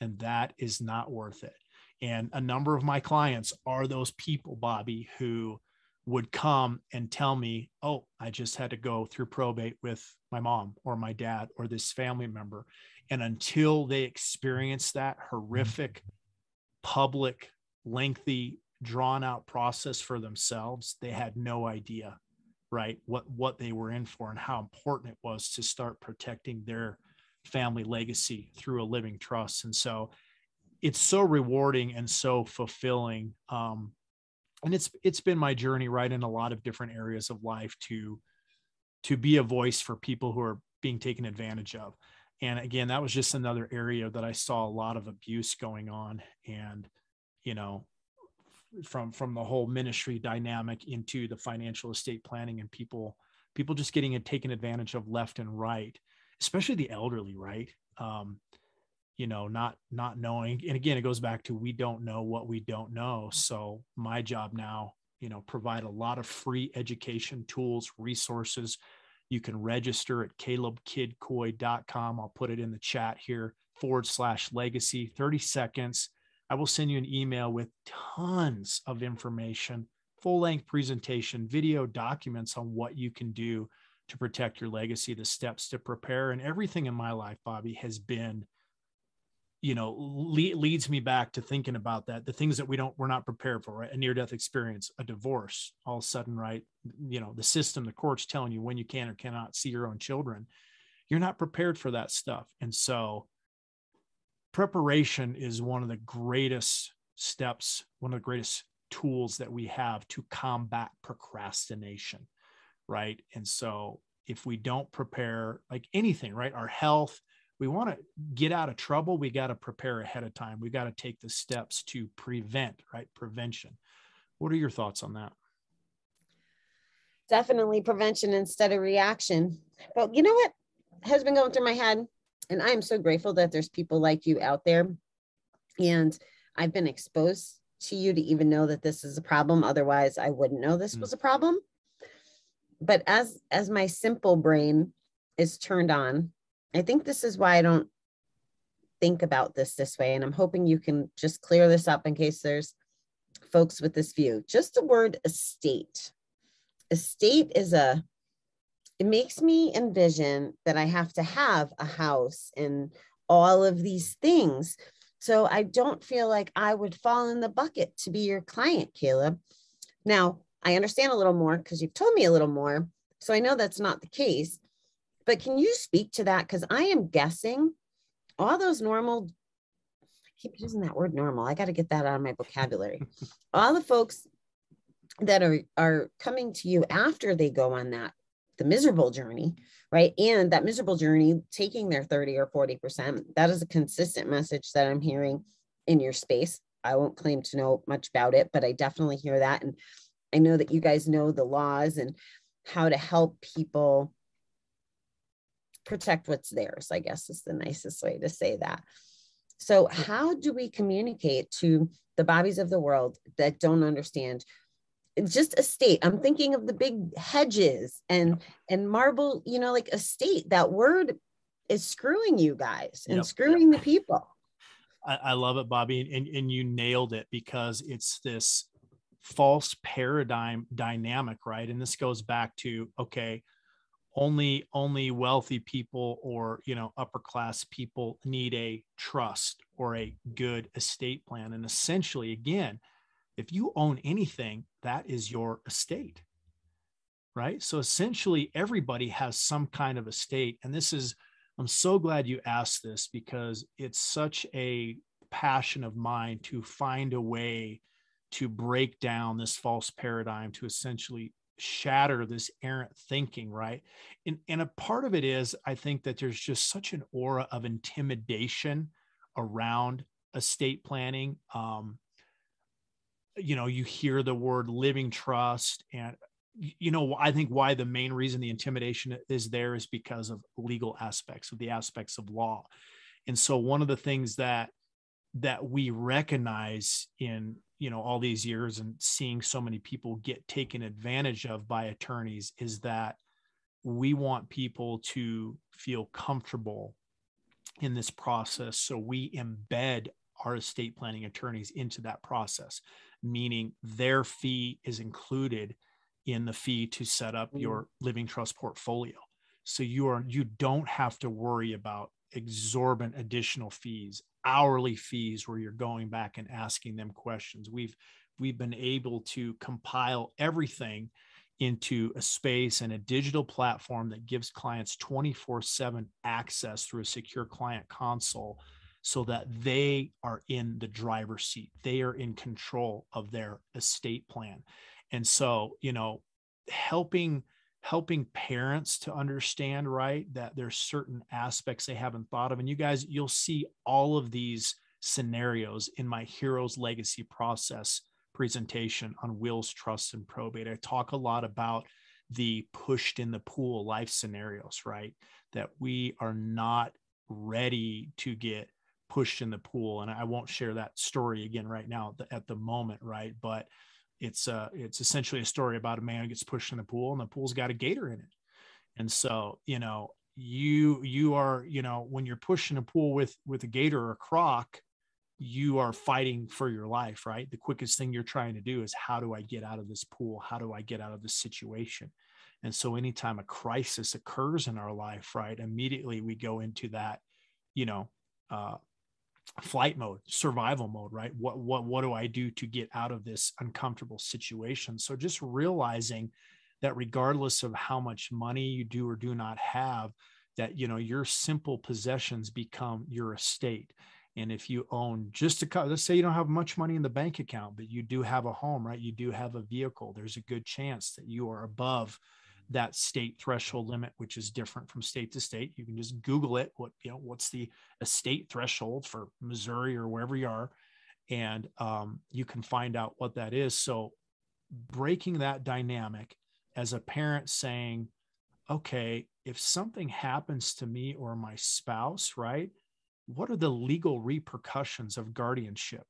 And that is not worth it. And a number of my clients are those people, Bobbie, who would come and tell me, Oh, I just had to go through probate with my mom or my dad or this family member. And until they experience that horrific, public, lengthy, drawn out process for themselves, they had no idea, right, what, what they were in for and how important it was to start protecting their family legacy through a living trust. And so it's so rewarding and so fulfilling um, and it's it's been my journey right in a lot of different areas of life to to be a voice for people who are being taken advantage of and again that was just another area that i saw a lot of abuse going on and you know from from the whole ministry dynamic into the financial estate planning and people people just getting it taken advantage of left and right especially the elderly right? Um, you know not not knowing and again it goes back to we don't know what we don't know. So my job now you know provide a lot of free education tools resources. You can register at calebkidcoy.com i'll put it in the chat here forward slash legacy 30 seconds i will send you an email with tons of information full length presentation video documents on what you can do to protect your legacy the steps to prepare and everything in my life bobbie has been you know le- leads me back to thinking about that the things that we don't we're not prepared for right? A near death experience a divorce all of a sudden right? You know the system the courts telling you when you can or cannot see your own children. You're not prepared for that stuff. And so preparation is one of the greatest steps one of the greatest tools that we have to combat procrastination right? And so if we don't prepare like anything right? Our health we want to get out of trouble we got to prepare ahead of time. We got to take the steps to prevent right? Prevention. What are your thoughts on that? Definitely prevention instead of reaction. But you know what has been going through my head and i am so grateful that there's people like you out there. And i've been exposed to you to even know that this is a problem. Otherwise i wouldn't know this mm. was a problem. But as as my simple brain is turned on i think this is why i don't think about this this way. And i'm hoping you can just clear this up in case there's folks with this view. Just the word estate. Estate is a it makes me envision that i have to have a house and all of these things so i don't feel like i would fall in the bucket to be your client caleb now I understand a little more because you've told me a little more. So I know that's not the case. But can you speak to that? Because I am guessing all those normal, I keep using that word normal. I got to get that out of my vocabulary. all the folks that are are coming to you after they go on that the miserable journey right? And that miserable journey taking their 30 or 40% that is a consistent message that i'm hearing in your space. I won't claim to know much about it but i definitely hear that. And I know that you guys know the laws and how to help people protect what's theirs, I guess is the nicest way to say that. So, how do we communicate to the bobbies of the world that don't understand just a state? I'm thinking of the big hedges and and marble, you know, like a state. That word is screwing you guys and yep. screwing yep. the people. I, I, love it, Bobbie, and, and you nailed it because it's this false paradigm dynamic right and this goes back to okay only only wealthy people or you know upper class people need a trust or a good estate plan and essentially again if you own anything that is your estate right? So essentially everybody has some kind of estate. And this is i'm so glad you asked this because it's such a passion of mine to find a way to break down this false paradigm to essentially shatter this errant thinking right? And, and a part of it is i think that there's just such an aura of intimidation around estate planning. Um, you know you hear the word living trust and you know i think why the main reason the intimidation is there is because of legal aspects of the aspects of law. And so one of the things that that we recognize in you know all these years and seeing so many people get taken advantage of by attorneys is that we want people to feel comfortable in this process. So we embed our estate planning attorneys into that process meaning their fee is included in the fee to set up mm. your living trust portfolio so you are you don't have to worry about exorbitant additional fees hourly fees where you're going back and asking them questions we've we've been able to compile everything into a space and a digital platform that gives clients 24/7 access through a secure client console so that they are in the driver's seat. They are in control of their estate plan. And so you know helping helping parents to understand right that there's certain aspects they haven't thought of. And you guys you'll see all of these scenarios in my heroes legacy process presentation on wills trust and probate. I talk a lot about the pushed in the pool life scenarios right that we are not ready to get pushed in the pool and i won't share that story again right now at the moment right? But it's uh it's essentially a story about a man who gets pushed in the pool and the pool's got a gator in it. And so you know you you are you know when you're pushing a pool with with a gator or a croc you are fighting for your life right? The quickest thing you're trying to do is how do i get out of this pool? How do i get out of this situation? And so anytime a crisis occurs in our life right immediately we go into that you know uh, flight mode survival mode right? What what what do i do to get out of this uncomfortable situation? So just realizing that regardless of how much money you do or do not have that you know your simple possessions become your estate. And if you own just a let's say you don't have much money in the bank account but you do have a home right? You do have a vehicle. There's a good chance that you are above that state threshold limit, which is different from state to state. You can just Google it. What you know, what's the estate threshold for Missouri or wherever you are, and um, you can find out what that is. So, breaking that dynamic as a parent, saying, "Okay, if something happens to me or my spouse, right? What are the legal repercussions of guardianship?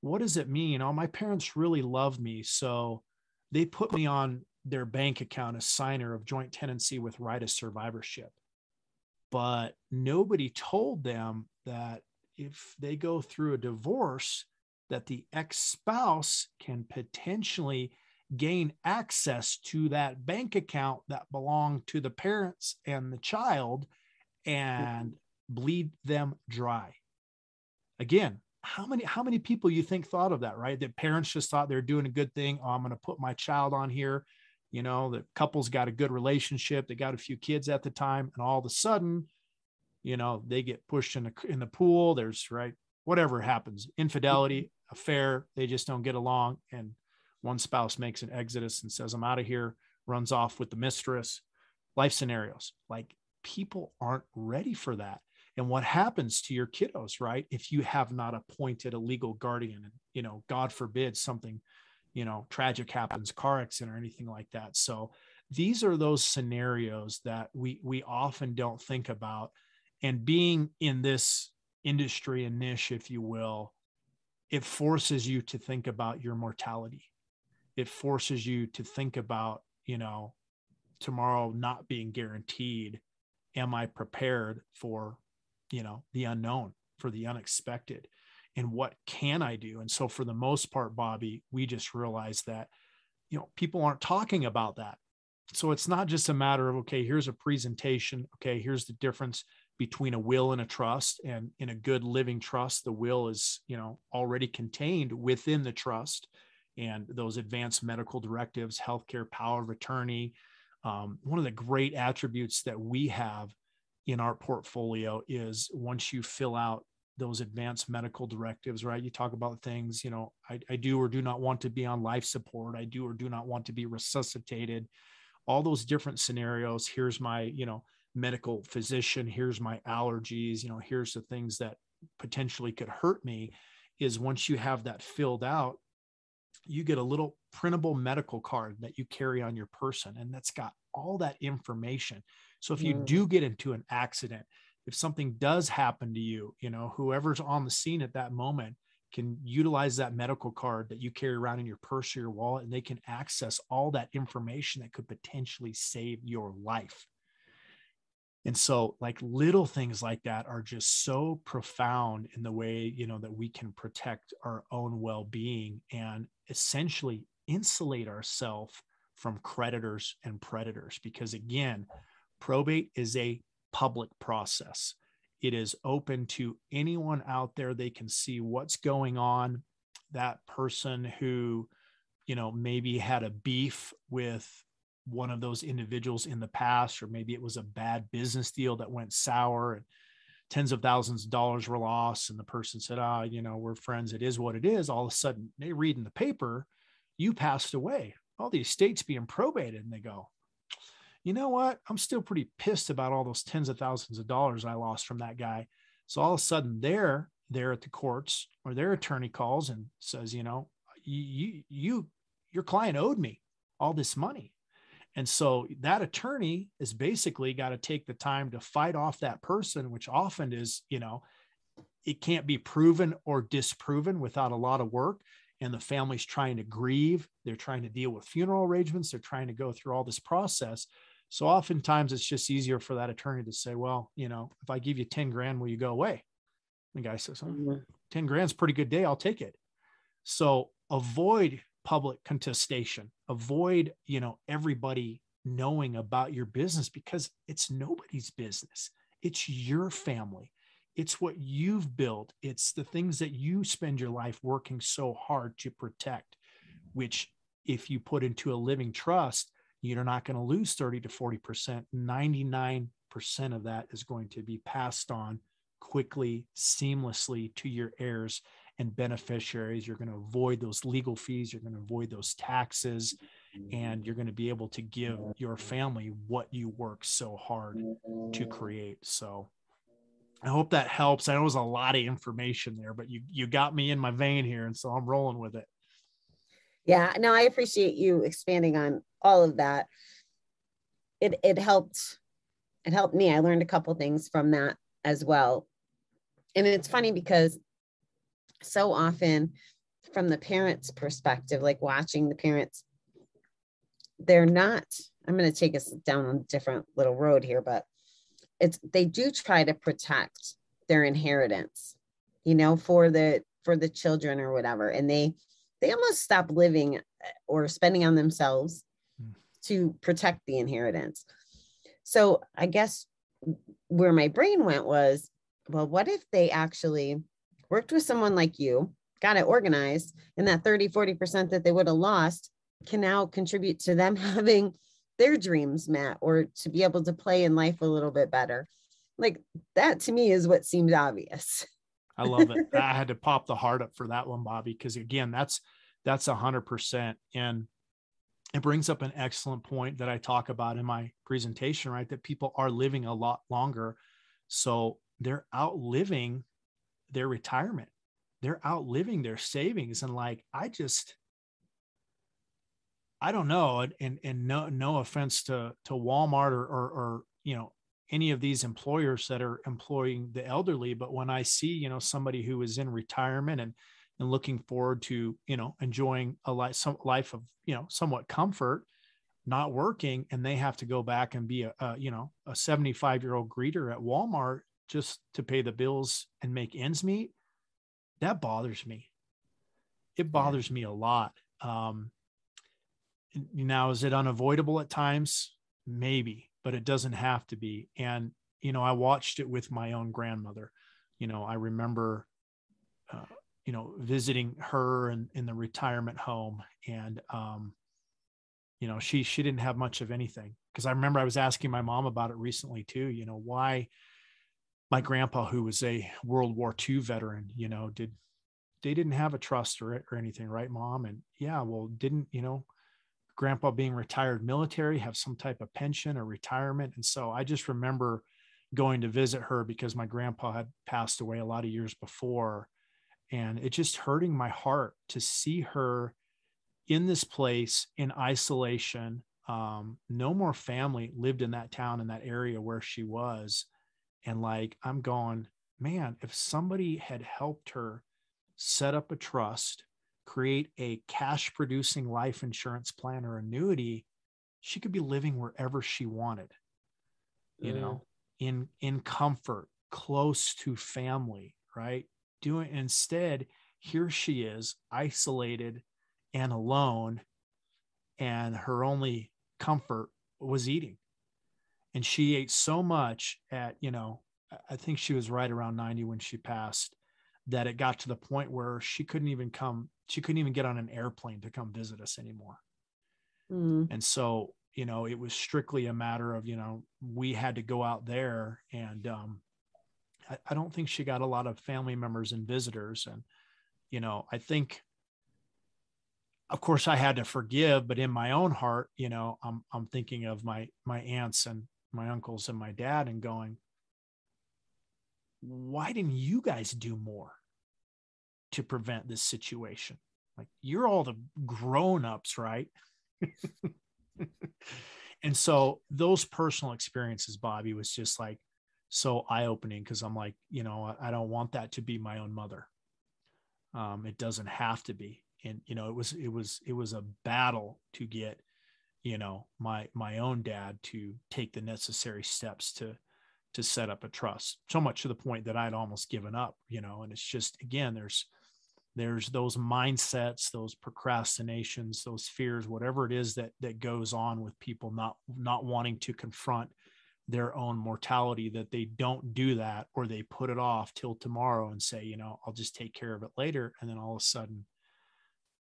What does it mean? Oh, my parents really love me, so." They put me on their bank account a signer of joint tenancy with right of survivorship. But nobody told them that if they go through a divorce, that the ex-spouse can potentially gain access to that bank account that belonged to the parents and the child and bleed them dry. Again, how many how many people you think thought of that, right? That parents just thought they're doing a good thing. Oh, I'm going to put my child on here you know the couple's got a good relationship they got a few kids at the time and all of a sudden you know they get pushed in the in the pool there's right whatever happens infidelity affair they just don't get along and one spouse makes an exodus and says i'm out of here runs off with the mistress. Life scenarios like people aren't ready for that. And what happens to your kiddos right if you have not appointed a legal guardian and you know god forbid something you know tragic happens car accident or anything like that. So these are those scenarios that we we often don't think about. And being in this industry and niche if you will it forces you to think about your mortality. It forces you to think about you know tomorrow not being guaranteed. Am i prepared for you know the unknown for the unexpected and what can I do? And so for the most part, Bobbie, we just realized that, you know, people aren't talking about that. So it's not just a matter of, okay, here's a presentation. Okay, here's the difference between a will and a trust. And in a good living trust, the will is, you know, already contained within the trust. And those advanced medical directives, healthcare power of attorney. Um, one of the great attributes that we have in our portfolio is once you fill out those advanced medical directives, right? You talk about things, you know, I, I do or do not want to be on life support. I do or do not want to be resuscitated. All those different scenarios. Here's my, you know, medical physician. Here's my allergies. You know, here's the things that potentially could hurt me. Is once you have that filled out, you get a little printable medical card that you carry on your person, and that's got all that information. So if you do get into an accident, if something does happen to you, you know, whoever's on the scene at that moment can utilize that medical card that you carry around in your purse or your wallet and they can access all that information that could potentially save your life. And so like little things like that are just so profound in the way, you know, that we can protect our own well-being and essentially insulate ourselves from creditors and predators because again, probate is a public process. It is open to anyone out there. They can see what's going on. That person who, you know, maybe had a beef with one of those individuals in the past, or maybe it was a bad business deal that went sour and tens of thousands of dollars were lost. And the person said, Ah, oh, you know, we're friends. It is what it is. All of a sudden, they read in the paper, you passed away. All the estates being probated. And they go, you know what? I'm still pretty pissed about all those tens of thousands of dollars I lost from that guy. So all of a sudden they're there at the courts or their attorney calls and says, you know, you, you, your client owed me all this money. And so that attorney is basically got to take the time to fight off that person, which often is, you know, it can't be proven or disproven without a lot of work. And the family's trying to grieve. They're trying to deal with funeral arrangements. They're trying to go through all this process. So oftentimes it's just easier for that attorney to say, well, you know, if I give you 10 grand, will you go away? The guy says, oh, mm-hmm. 10 grand's pretty good day. I'll take it. So avoid public contestation, avoid, you know, everybody knowing about your business because it's nobody's business. It's your family. It's what you've built. It's the things that you spend your life working so hard to protect, which if you put into a living trust, you're not going to lose 30 to 40%. 99% of that is going to be passed on quickly, seamlessly to your heirs and beneficiaries. You're going to avoid those legal fees, you're going to avoid those taxes. and you're going to be able to give your family what you work so hard to create so i hope that helps i know it was a lot of information there but you you got me in my vein here and so i'm rolling with it yeah no i appreciate you expanding on all of that. It it helped it helped me. I learned a couple things from that as well. And it's funny because so often from the parents perspective like watching the parents they're not i'm going to take us down a different little road here but it's they do try to protect their inheritance you know for the for the children or whatever. And they they almost stop living uh, or spending on themselves mm. to protect the inheritance. So i guess where my brain went was well what if they actually worked with someone like you got it organized and that 30 40% that they would have lost can now contribute to them having their dreams met or to be able to play in life a little bit better? Like that to me is what seems obvious. I love it. I had to pop the heart up for that one bobbie because again that's that's a hundred percent. And it brings up an excellent point that i talk about in my presentation right? That people are living a lot longer. So they're outliving their retirement. They're outliving their savings. And like i just i don't know. And and no no offense to to walmart or or, or you know any of these employers that are employing the elderly but when i see you know somebody who is in retirement and and looking forward to you know enjoying a life some life of you know somewhat comfort not working and they have to go back and be a, a you know a 75 year old greeter at walmart just to pay the bills and make ends meet that bothers me. It bothers me a lot. Um, now, is it unavoidable at times? Maybe, but it doesn't have to be. And, you know, I watched it with my own grandmother. You know, I remember, uh, you know, visiting her in, in the retirement home and, um, you know, she, she didn't have much of anything because I remember I was asking my mom about it recently too, you know, why, my grandpa, who was a World War II veteran, you know, did they didn't have a trust or, or anything, right, mom? And yeah, well, didn't, you know, grandpa being retired military have some type of pension or retirement? And so I just remember going to visit her because my grandpa had passed away a lot of years before. And it just hurting my heart to see her in this place in isolation. Um, no more family lived in that town, in that area where she was and like, I'm going, man, if somebody had helped her set up a trust, create a cash producing life insurance plan or annuity, she could be living wherever she wanted, you mm. know, in in comfort, close to family, right? Doing instead, here she is, isolated and alone, and her only comfort was eating and she ate so much at you know i think she was right around 90 when she passed that it got to the point where she couldn't even come she couldn't even get on an airplane to come visit us anymore mm. and so you know it was strictly a matter of you know we had to go out there and um, I, I don't think she got a lot of family members and visitors and you know i think of course i had to forgive but in my own heart you know i'm i'm thinking of my my aunts and my uncles and my dad and going, why didn't you guys do more to prevent this situation? Like, you're all the grown ups, right? and so, those personal experiences, Bobbie, was just like so eye opening because I'm like, you know, I don't want that to be my own mother. Um, it doesn't have to be. And, you know, it was, it was, it was a battle to get you know my my own dad to take the necessary steps to to set up a trust so much to the point that i'd almost given up you know and it's just again there's there's those mindsets those procrastinations those fears whatever it is that that goes on with people not not wanting to confront their own mortality that they don't do that or they put it off till tomorrow and say you know i'll just take care of it later and then all of a sudden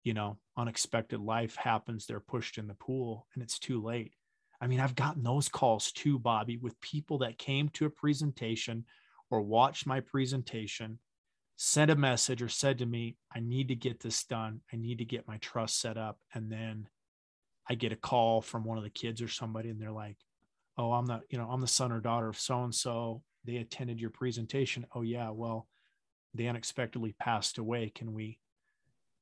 you know, unexpected life happens, they're pushed in the pool and it's too late. I mean, I've gotten those calls too, Bobbie, with people that came to a presentation or watched my presentation, sent a message or said to me, I need to get this done. I need to get my trust set up. And then I get a call from one of the kids or somebody and they're like, Oh, I'm the, you know, I'm the son or daughter of so and so. They attended your presentation. Oh yeah, well, they unexpectedly passed away. Can we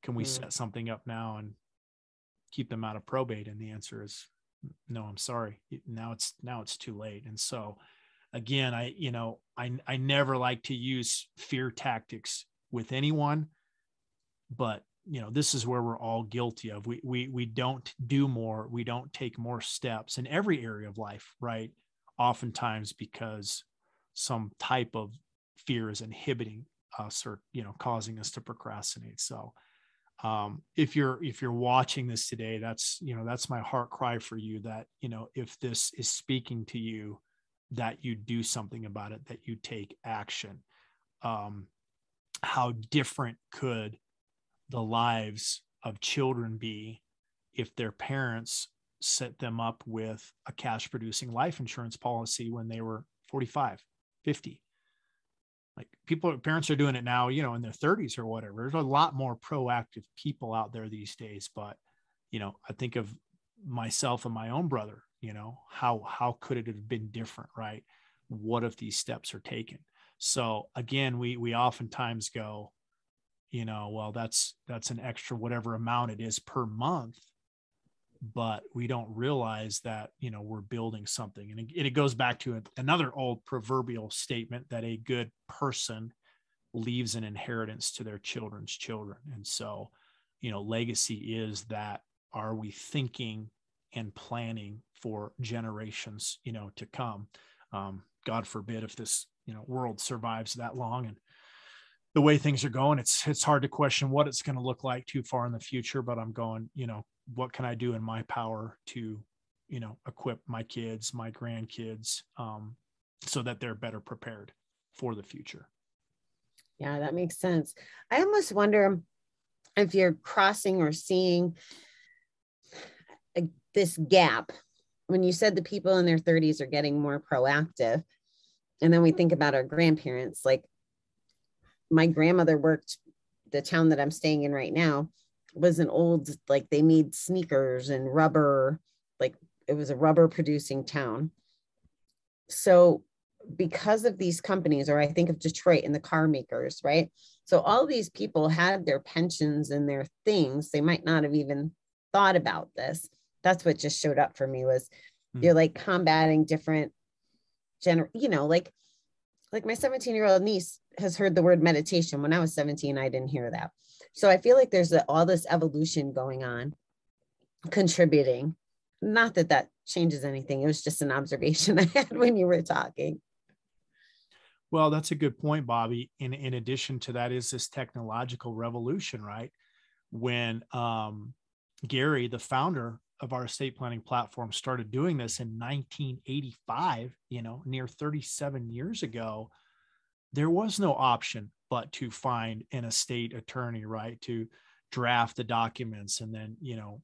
can we mm. set something up now and keep them out of probate? And the answer is no, I'm sorry. Now it's now it's too late. And so again, I, you know, I I never like to use fear tactics with anyone, but you know this is where we're all guilty of. We we we don't do more we don't take more steps in every area of life right? Oftentimes because some type of fear is inhibiting us or you know causing us to procrastinate. So um, if you're if you're watching this today that's you know that's my heart cry for you that you know if this is speaking to you that you do something about it that you take action. Um, how different could the lives of children be if their parents set them up with a cash producing life insurance policy when they were 45 50 like people parents are doing it now you know in their 30s or whatever. There's a lot more proactive people out there these days but you know i think of myself and my own brother you know how how could it have been different right? What if these steps are taken? So again we we oftentimes go you know well that's that's an extra whatever amount it is per month. But we don't realize that you know we're building something. And it, it goes back to another old proverbial statement that a good person leaves an inheritance to their children's children. And so you know legacy is that are we thinking and planning for generations you know to come? Um, god forbid if this you know world survives that long and the way things are going, it's it's hard to question what it's going to look like too far in the future. But I'm going, you know, what can I do in my power to, you know, equip my kids, my grandkids, um, so that they're better prepared for the future. Yeah, that makes sense. I almost wonder if you're crossing or seeing a, this gap when you said the people in their 30s are getting more proactive and then we think about our grandparents like my grandmother worked the town that I'm staying in right now was an old like they made sneakers and rubber like it was a rubber producing town. So because of these companies or i think of detroit and the car makers right? So all these people had their pensions and their things. They might not have even thought about this. That's what just showed up for me was mm-hmm. you're like combating different gener you know like like my 17 year old niece has heard the word meditation. When I was 17, I didn't hear that. So I feel like there's a, all this evolution going on, contributing. Not that that changes anything. It was just an observation I had when you were talking. Well, that's a good point, Bobbie. In in addition to that, is this technological revolution, right? When um, Gary, the founder of our estate planning platform, started doing this in 1985, you know, near 37 years ago there was no option but to find an estate attorney, right? To draft the documents and then, you know,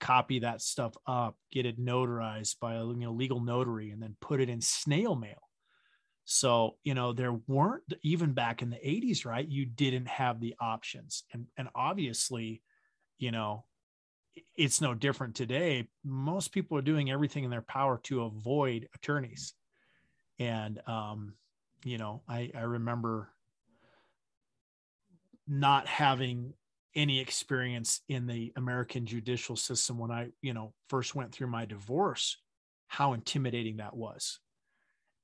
copy that stuff up, get it notarized by a you know, legal notary, and then put it in snail mail. So, you know, there weren't even back in the 80s, right? You didn't have the options. And and obviously, you know, it's no different today. Most people are doing everything in their power to avoid attorneys. And um, you know, I, I remember not having any experience in the American judicial system when I, you know, first went through my divorce, how intimidating that was.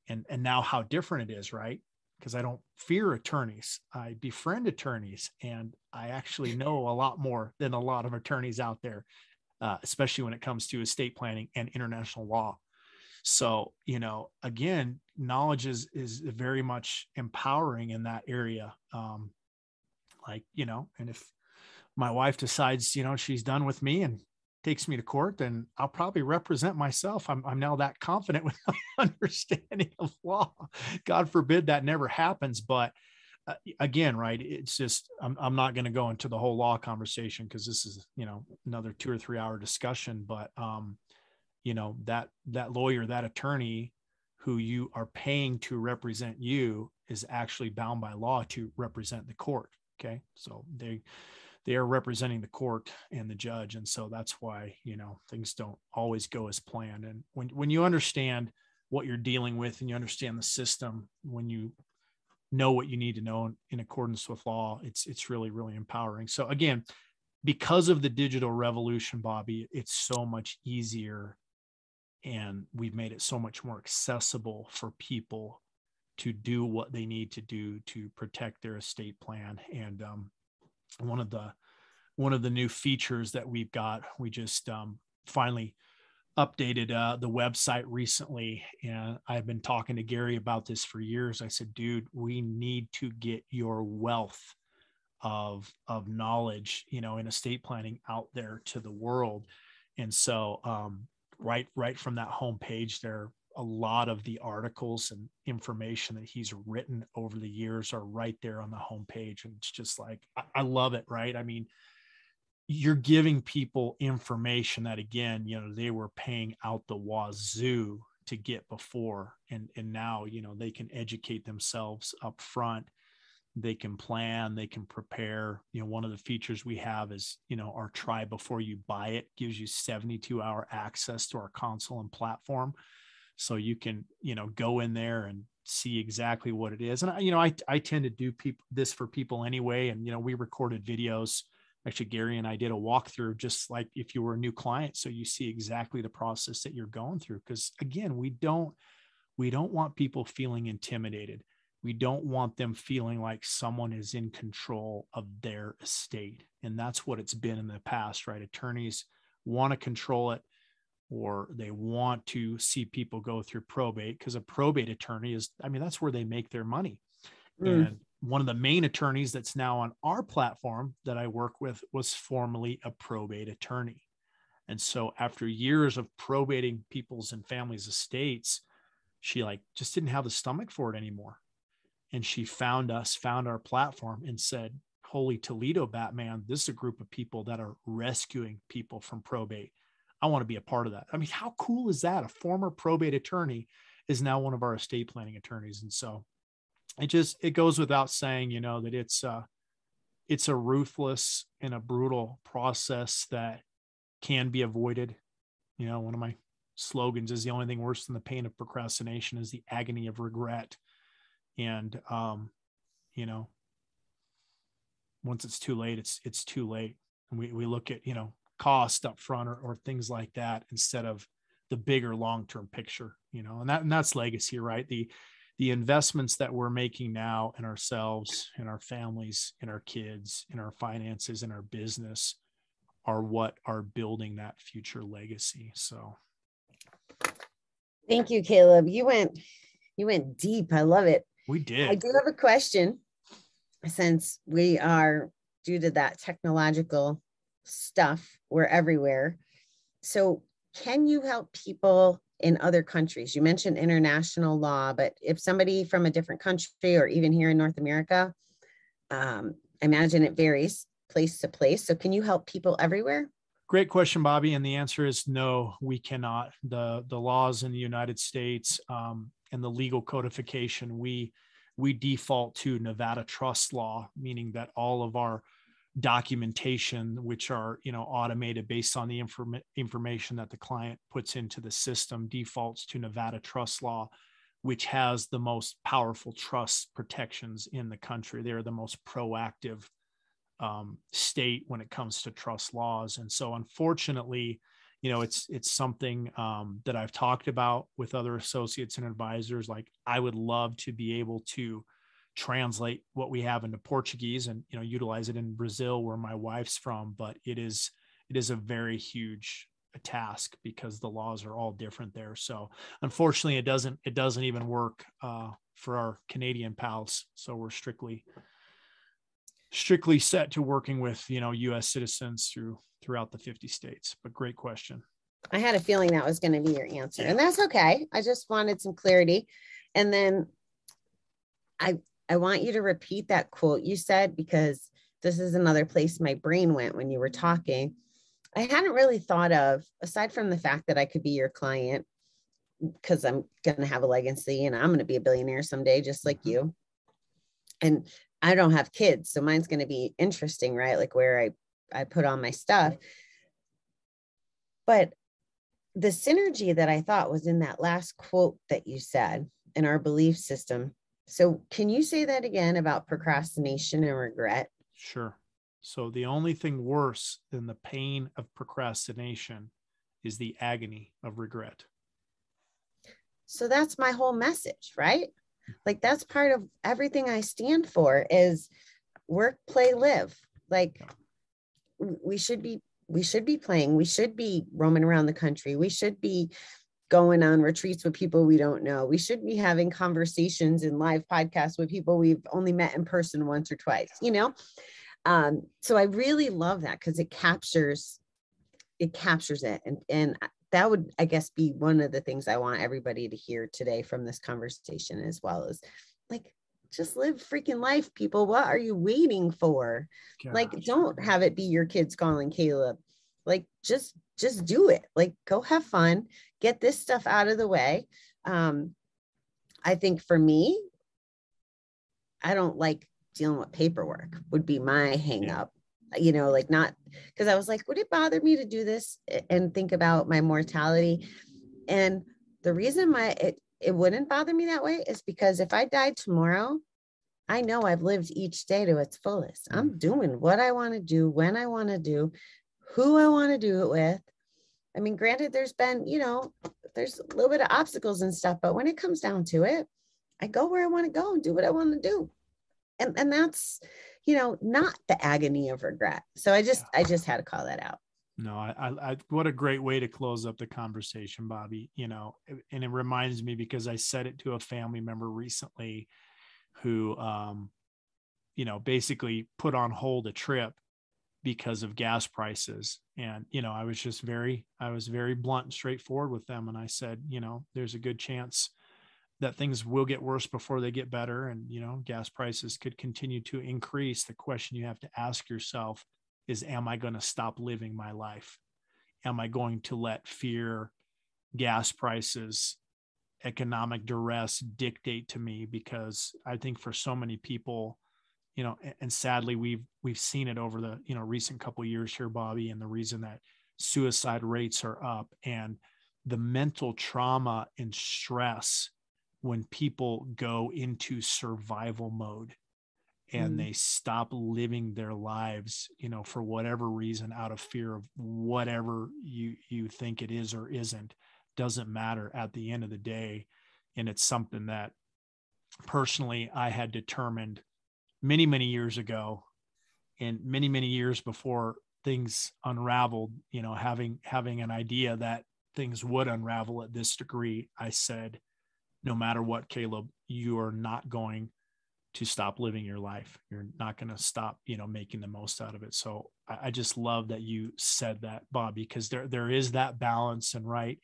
And and now how different it is, right? Because I don't fear attorneys. I befriend attorneys and I actually know a lot more than a lot of attorneys out there, uh, especially when it comes to estate planning and international law. So, you know, again, knowledge is is very much empowering in that area. Um, like, you know, and if my wife decides, you know, she's done with me and takes me to court, then I'll probably represent myself. I'm, I'm now that confident with my understanding of law. God forbid that never happens. But uh, again, right, it's just, I'm, I'm not going to go into the whole law conversation because this is, you know, another two or three hour discussion. But um, you know that that lawyer that attorney who you are paying to represent you is actually bound by law to represent the court okay? So they they are representing the court and the judge and so that's why you know things don't always go as planned. And when when you understand what you're dealing with and you understand the system when you know what you need to know in, accordance with law it's it's really really empowering. So again because of the digital revolution bobbie it's so much easier and we've made it so much more accessible for people to do what they need to do to protect their estate plan. And um, one of the one of the new features that we've got we just um, finally updated uh, the website recently. And i've been talking to gary about this for years. I said dude we need to get your wealth of of knowledge you know in estate planning out there to the world. And so um, right right from that homepage there a lot of the articles and information that he's written over the years are right there on the homepage and it's just like I, I love it right? I mean you're giving people information that again you know they were paying out the wazoo to get before and and now you know they can educate themselves up front they can plan they can prepare. You know one of the features we have is you know our try before you buy it gives you 72 hour access to our console and platform. So you can you know go in there and see exactly what it is. And I, you know i i tend to do people this for people anyway. And you know we recorded videos. Actually Gary and I did a walkthrough just like if you were a new client. So you see exactly the process that you're going through. Because again we don't we don't want people feeling intimidated we don't want them feeling like someone is in control of their estate and that's what it's been in the past right attorneys want to control it or they want to see people go through probate because a probate attorney is i mean that's where they make their money mm. and one of the main attorneys that's now on our platform that I work with was formerly a probate attorney. And so after years of probating people's and families' estates, she like just didn't have the stomach for it anymore. And she found us, found our platform and said, Holy Toledo Batman, this is a group of people that are rescuing people from probate. I want to be a part of that. I mean, how cool is that? A former probate attorney is now one of our estate planning attorneys. And so it just it goes without saying you know that it's uh it's a ruthless and a brutal process that can be avoided you know one of my slogans is the only thing worse than the pain of procrastination is the agony of regret and um you know once it's too late it's it's too late and we, we look at you know cost up front or, or things like that instead of the bigger long-term picture you know and that and that's legacy right the the investments that we're making now in ourselves, in our families, in our kids, in our finances, in our business are what are building that future legacy. So thank you, Caleb. You went you went deep. I love it. We did. I do have a question since we are due to that technological stuff, we're everywhere. So can you help people in other countries? You mentioned international law, but if somebody from a different country or even here in North America, um, I imagine it varies place to place. So, can you help people everywhere? Great question, Bobbie. And the answer is no, we cannot. The the laws in the United States um, and the legal codification, we we default to Nevada trust law, meaning that all of our documentation which are you know automated based on the inform- information that the client puts into the system defaults to nevada trust law which has the most powerful trust protections in the country. They're the most proactive um, state when it comes to trust laws. And so unfortunately you know it's it's something um, that i've talked about with other associates and advisors like i would love to be able to translate what we have into Portuguese and you know utilize it in Brazil where my wife's from but it is it is a very huge task because the laws are all different there. So unfortunately it doesn't it doesn't even work uh, for our Canadian pals. So we're strictly strictly set to working with you know US citizens through throughout the 50 states but great question I had a feeling that was going to be your answer and that's okay I just wanted some clarity and then I I want you to repeat that quote you said because this is another place my brain went when you were talking. I hadn't really thought of, aside from the fact that I could be your client because I'm going to have a legacy and I'm going to be a billionaire someday, just like mm-hmm. you. And I don't have kids, so mine's going to be interesting, right? Like where I I put on my stuff. But the synergy that I thought was in that last quote that you said in our belief system. So, can you say that again about procrastination and regret? Sure. So, the only thing worse than the pain of procrastination is the agony of regret. So, that's my whole message, right? Hmm. Like, that's part of everything I stand for is work, play, live. Like, we should be we should be playing. We should be roaming around the country. We should be going on retreats with people we don't know. We should be having conversations and live podcasts with people we've only met in person once or twice you know? Um, so i really love that because it captures it captures it. And and that would i guess be one of the things i want everybody to hear today from this conversation as well as like just live freaking life, people. What are you waiting for? Gosh. Like, don't have it be your kids calling Caleb. Like, just just do it. Like, go have fun, get this stuff out of the way. Um, I think for me, I don't like dealing with paperwork, would be my hang up. You know, like not because I was like, would it bother me to do this and think about my mortality? And the reason my it it wouldn't bother me that way is because if I died tomorrow, I know I've lived each day to its fullest. I'm mm. doing what I want to do, when I want to do, who I want to do it with. I mean, granted, there's been, you know, there's a little bit of obstacles and stuff, but when it comes down to it, I go where I want to go and do what I want to do. And and that's, you know, not the agony of regret. So I just I just had to call that out. No, I, I, what a great way to close up the conversation, bobbie You know, and it reminds me because I said it to a family member recently who, um, you know, basically put on hold a trip because of gas prices. And, you know, I was just very, I was very blunt and straightforward with them. And I said, you know, there's a good chance that things will get worse before they get better. And, you know, gas prices could continue to increase. The question you have to ask yourself is am I going to stop living my life? Am I going to let fear, gas prices, economic duress dictate to me? Because I think for so many people, you know, and sadly we've we've seen it over the you know recent couple years here, Bobbie and the reason that suicide rates are up and the mental trauma and stress when people go into survival mode and mm. they stop living their lives you know for whatever reason out of fear of whatever you you think it is or isn't doesn't matter at the end of the day and it's something that personally i had determined many many years ago and many many years before things unraveled you know having having an idea that things would unravel at this degree i said no matter what caleb you are not going to stop living your life. You're not going to stop, you know, making the most out of it. So I, I, just love that you said that, Bob, because there there is that balance and right.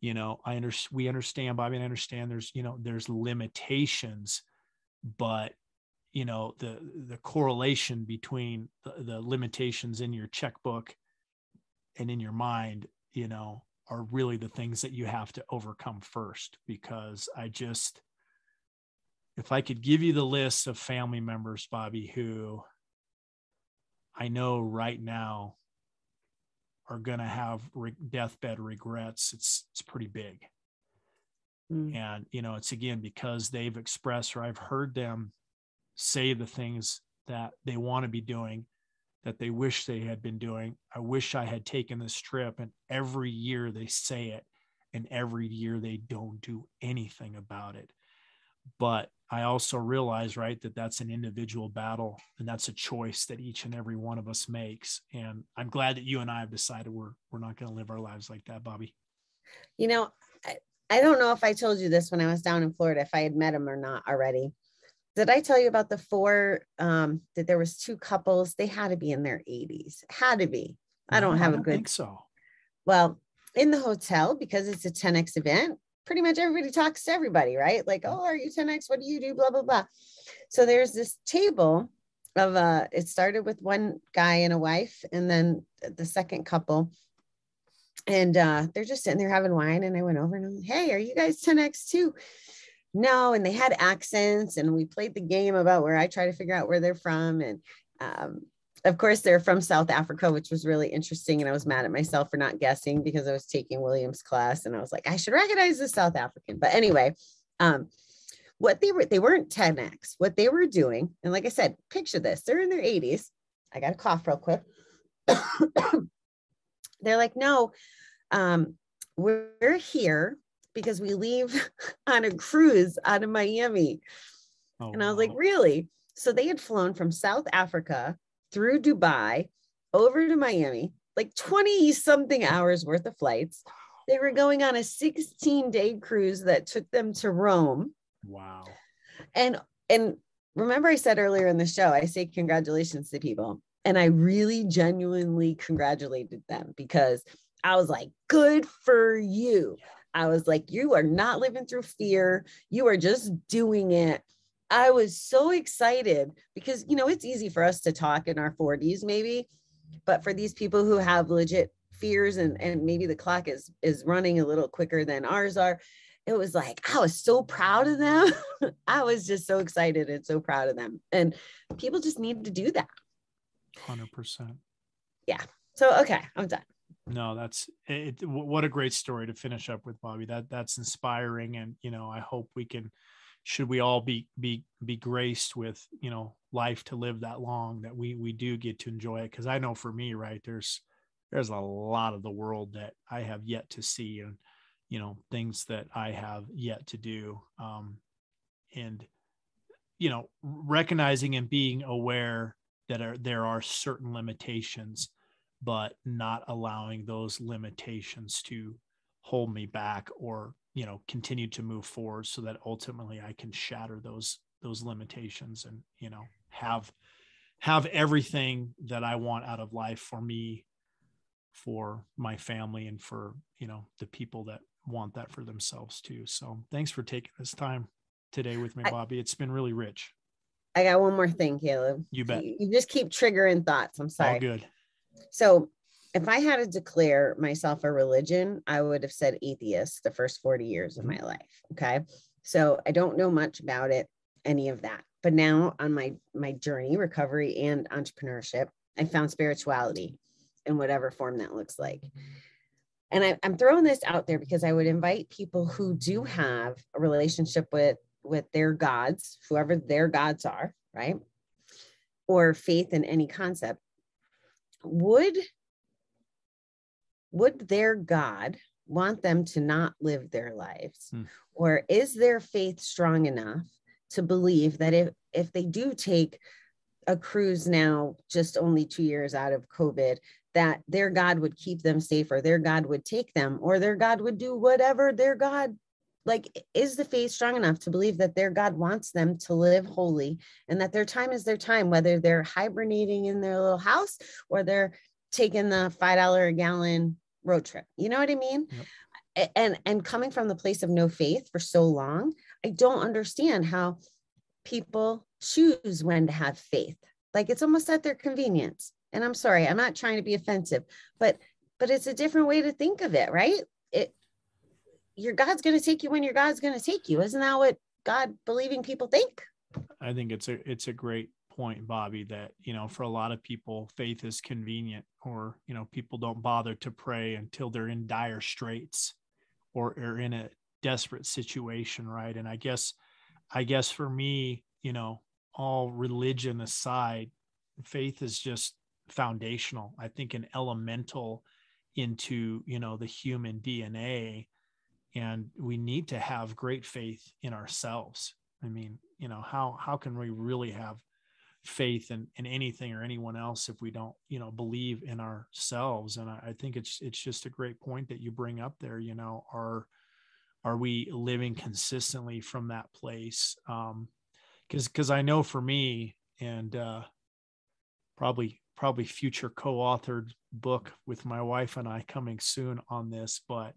You know, I understand. We understand, Bobbie, and I understand. There's, you know, there's limitations, but you know the the correlation between the, the limitations in your checkbook and in your mind, you know, are really the things that you have to overcome first. Because I just if I could give you the list of family members, Bobbie, who I know right now are going to have re- deathbed regrets, it's it's pretty big. Mm. And you know, it's again because they've expressed or I've heard them say the things that they want to be doing that they wish they had been doing. I wish I had taken this trip and every year they say it and every year they don't do anything about it. But I also realize, right, that that's an individual battle and that's a choice that each and every one of us makes. And I'm glad that you and I have decided we're we're not going to live our lives like that, Bobbie. You know, I, I don't know if I told you this when I was down in Florida, if I had met him or not already. Did I tell you about the four um that there was two couples? They had to be in their 80s. Had to be. I don't no, have I don't a good think so. Well, in the hotel because it's a 10x event pretty much everybody talks to everybody, right? Like, oh, are you 10X? What do you do? Blah, blah, blah. So there's this table of uh it started with one guy and a wife, and then the second couple. And uh, they're just sitting there having wine. And I went over and I'm like, hey, are you guys 10X too? no, and they had accents, and we played the game about where I try to figure out where they're from, and um, of course they're from South Africa, which was really interesting. And I was mad at myself for not guessing because I was taking William's class, and I was like, I should recognize the South African. But anyway, um, what they were they weren't 10x. What they were doing, and like I said, picture this: they're in their 80s. I got a cough real quick. they're like, no, um, we're here because we leave on a cruise out of Miami. Oh, and I was like, really? So they had flown from South Africa through Dubai over to Miami, like 20 something hours worth of flights. They were going on a 16 day cruise that took them to Rome. Wow. And and remember I said earlier in the show, I say congratulations to people. And I really genuinely congratulated them because I was like, good for you. I was like, you are not living through fear. You are just doing it. I was so excited because, you know, it's easy for us to talk in our 40s, maybe, but for these people who have legit fears and, and maybe the clock is, is running a little quicker than ours are, it was like, I was so proud of them. I was just so excited and so proud of them. And people just need to do that. 100%. Yeah. So, okay, I'm done no that's it, what a great story to finish up with bobbie that that's inspiring and you know i hope we can should we all be be be graced with you know life to live that long that we we do get to enjoy it? Because i know for me right there's there's a lot of the world that i have yet to see and you know things that i have yet to do. Um and you know recognizing and being aware that are, there are certain limitations but not allowing those limitations to hold me back or you know continue to move forward so that ultimately i can shatter those those limitations and you know have have everything that i want out of life for me for my family and for you know the people that want that for themselves too. So thanks for taking this time today with me bobbie. It's been really rich. I got one more thing caleb. You bet. You just keep triggering thoughts. I'm sorry. All good. So if I had to declare myself a religion, I would have said atheist the first 40 years of mm-hmm. my life. Okay. So I don't know much about it, any of that. But now on my my journey, recovery and entrepreneurship, I found spirituality in whatever form that looks like. And I, I'm throwing this out there because I would invite people who do have a relationship with with their gods, whoever their gods are, right? Or faith in any concept would would their god want them to not live their lives hmm. or is their faith strong enough to believe that if if they do take a cruise now just only 2 years out of covid that their god would keep them safe or their god would take them or their god would do whatever their god like is the faith strong enough to believe that their god wants them to live holy and that their time is their time whether they're hibernating in their little house or they're taking the five dollar a gallon road trip you know what i mean yep. and and coming from the place of no faith for so long i don't understand how people choose when to have faith like it's almost at their convenience and i'm sorry i'm not trying to be offensive but but it's a different way to think of it right it your God's going to take you when your God's going to take you. Isn't that what God believing people think? I think it's a it's a great point, Bobbie, that you know, for a lot of people, faith is convenient, or you know, people don't bother to pray until they're in dire straits or are in a desperate situation, right? And I guess I guess for me, you know, all religion aside, faith is just foundational. I think an elemental into, you know, the human DNA and we need to have great faith in ourselves i mean you know how how can we really have faith in, in anything or anyone else if we don't you know believe in ourselves. And I, I think it's it's just a great point that you bring up there you know are are we living consistently from that place? Um because because i know for me and uh probably probably future co-authored book with my wife and i coming soon on this but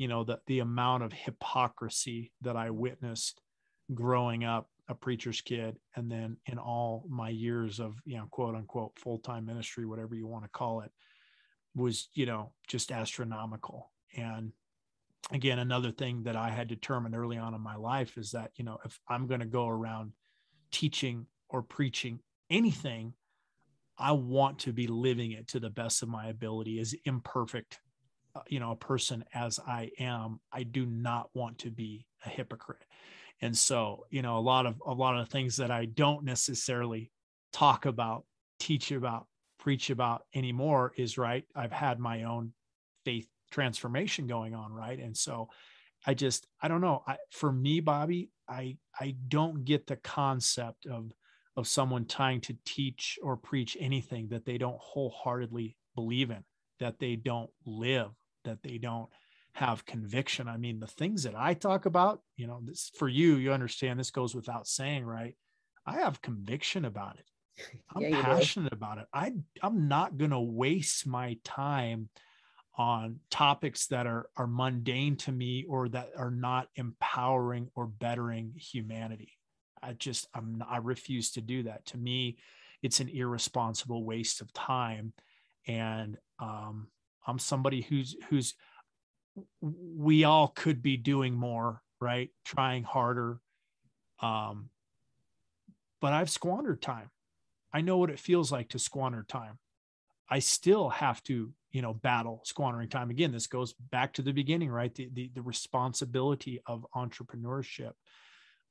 you know the the amount of hypocrisy that I witnessed growing up a preacher's kid and then in all my years of you know quote unquote full-time ministry whatever you want to call it was you know just astronomical and again, another thing that I had determined early on in my life is that, you know, if I'm going to go around teaching or preaching anything, I want to be living it to the best of my ability, as imperfect, uh, you know, a person as I am. I do not want to be a hypocrite. And so, you know, a lot of a lot of things that I don't necessarily talk about, teach about, preach about anymore is right. I've had my own faith transformation going on, right? And so I just I don't know. I, for me, Bobbie, I I don't get the concept of of someone trying to teach or preach anything that they don't wholeheartedly believe in, that they don't live, that they don't have conviction. I mean, the things that I talk about, you know, this for you, you understand this goes without saying, right? I have conviction about it. I'm yeah, passionate do. about it. I I'm not going to waste my time on topics that are are mundane to me or that are not empowering or bettering humanity. I just I'm not, I refuse to do that. To me, it's an irresponsible waste of time, and um, I'm somebody who's who's we all could be doing more, right? Trying harder. Um, but I've squandered time. I know what it feels like to squander time. I still have to, you know, battle squandering time. Again, this goes back to the beginning, right? The the, the responsibility of entrepreneurship.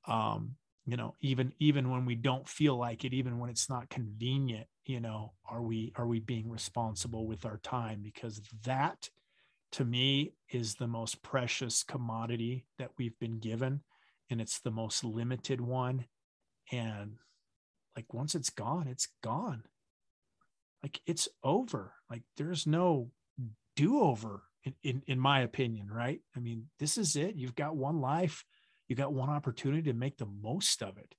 Um, you know, even even when we don't feel like it, even when it's not convenient, you know, are we are we being responsible with our time? Because that to me is the most precious commodity that we've been given and it's the most limited one. And like once it's gone it's gone. Like it's over. Like there's no do-over in, in, in my opinion right? I mean this is it. You've got one life. You got one opportunity to make the most of it.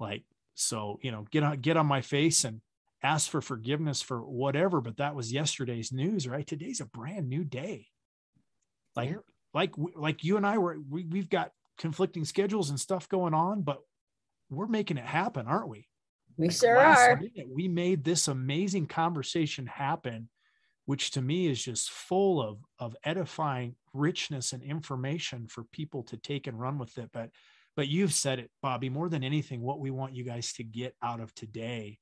Like so you know get on get on my face and ask for forgiveness for whatever but that was yesterday's news right? Today's a brand new day. Like yeah. like like you and i were we, we've got conflicting schedules and stuff going on but we're making it happen aren't we? We like sure are. minute, we made this amazing conversation happen which to me is just full of of edifying richness and information for people to take and run with it. But but you've said it bobbie more than anything what we want you guys to get out of today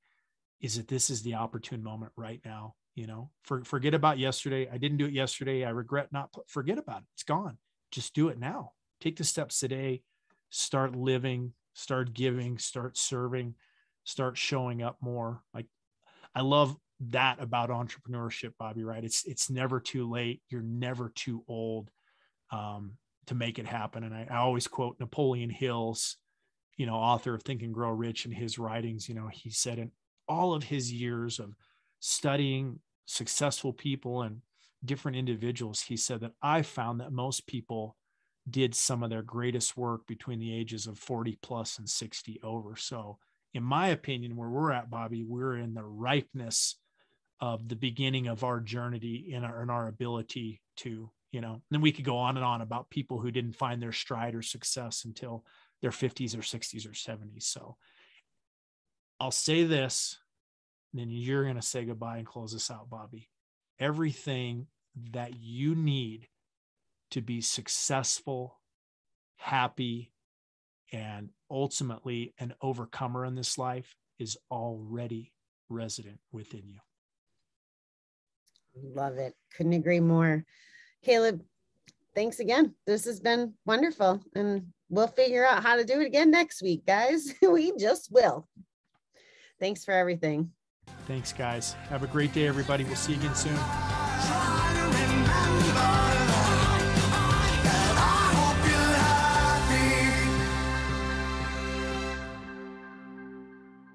is that this is the opportune moment right now you know? For, forget about yesterday. I didn't do it yesterday. I regret not forget about it. It's gone. Just do it now. Take the steps today. Start living start giving start serving start showing up more. Like i love that about entrepreneurship bobbie right? It's it's never too late. You're never too old um, to make it happen. And I, I always quote napoleon hill's you know author of think and grow rich in his writings. You know he said in all of his years of studying successful people and different individuals, he said that I found that most people did some of their greatest work between the ages of 40 plus and 60 over. So, in my opinion, where we're at, Bobbie, we're in the ripeness of the beginning of our journey in our, in our ability to, you know, then we could go on and on about people who didn't find their stride or success until their 50s or 60s or 70s. So, I'll say this then you're going to say goodbye and close this out, Bobbie. Everything that you need to be successful, happy, and ultimately an overcomer in this life is already resident within you. Love it. Couldn't agree more. Caleb, thanks again. This has been wonderful. And we'll figure out how to do it again next week, guys. we just will. Thanks for everything. Thanks, guys. Have a great day, everybody. We'll see you again soon.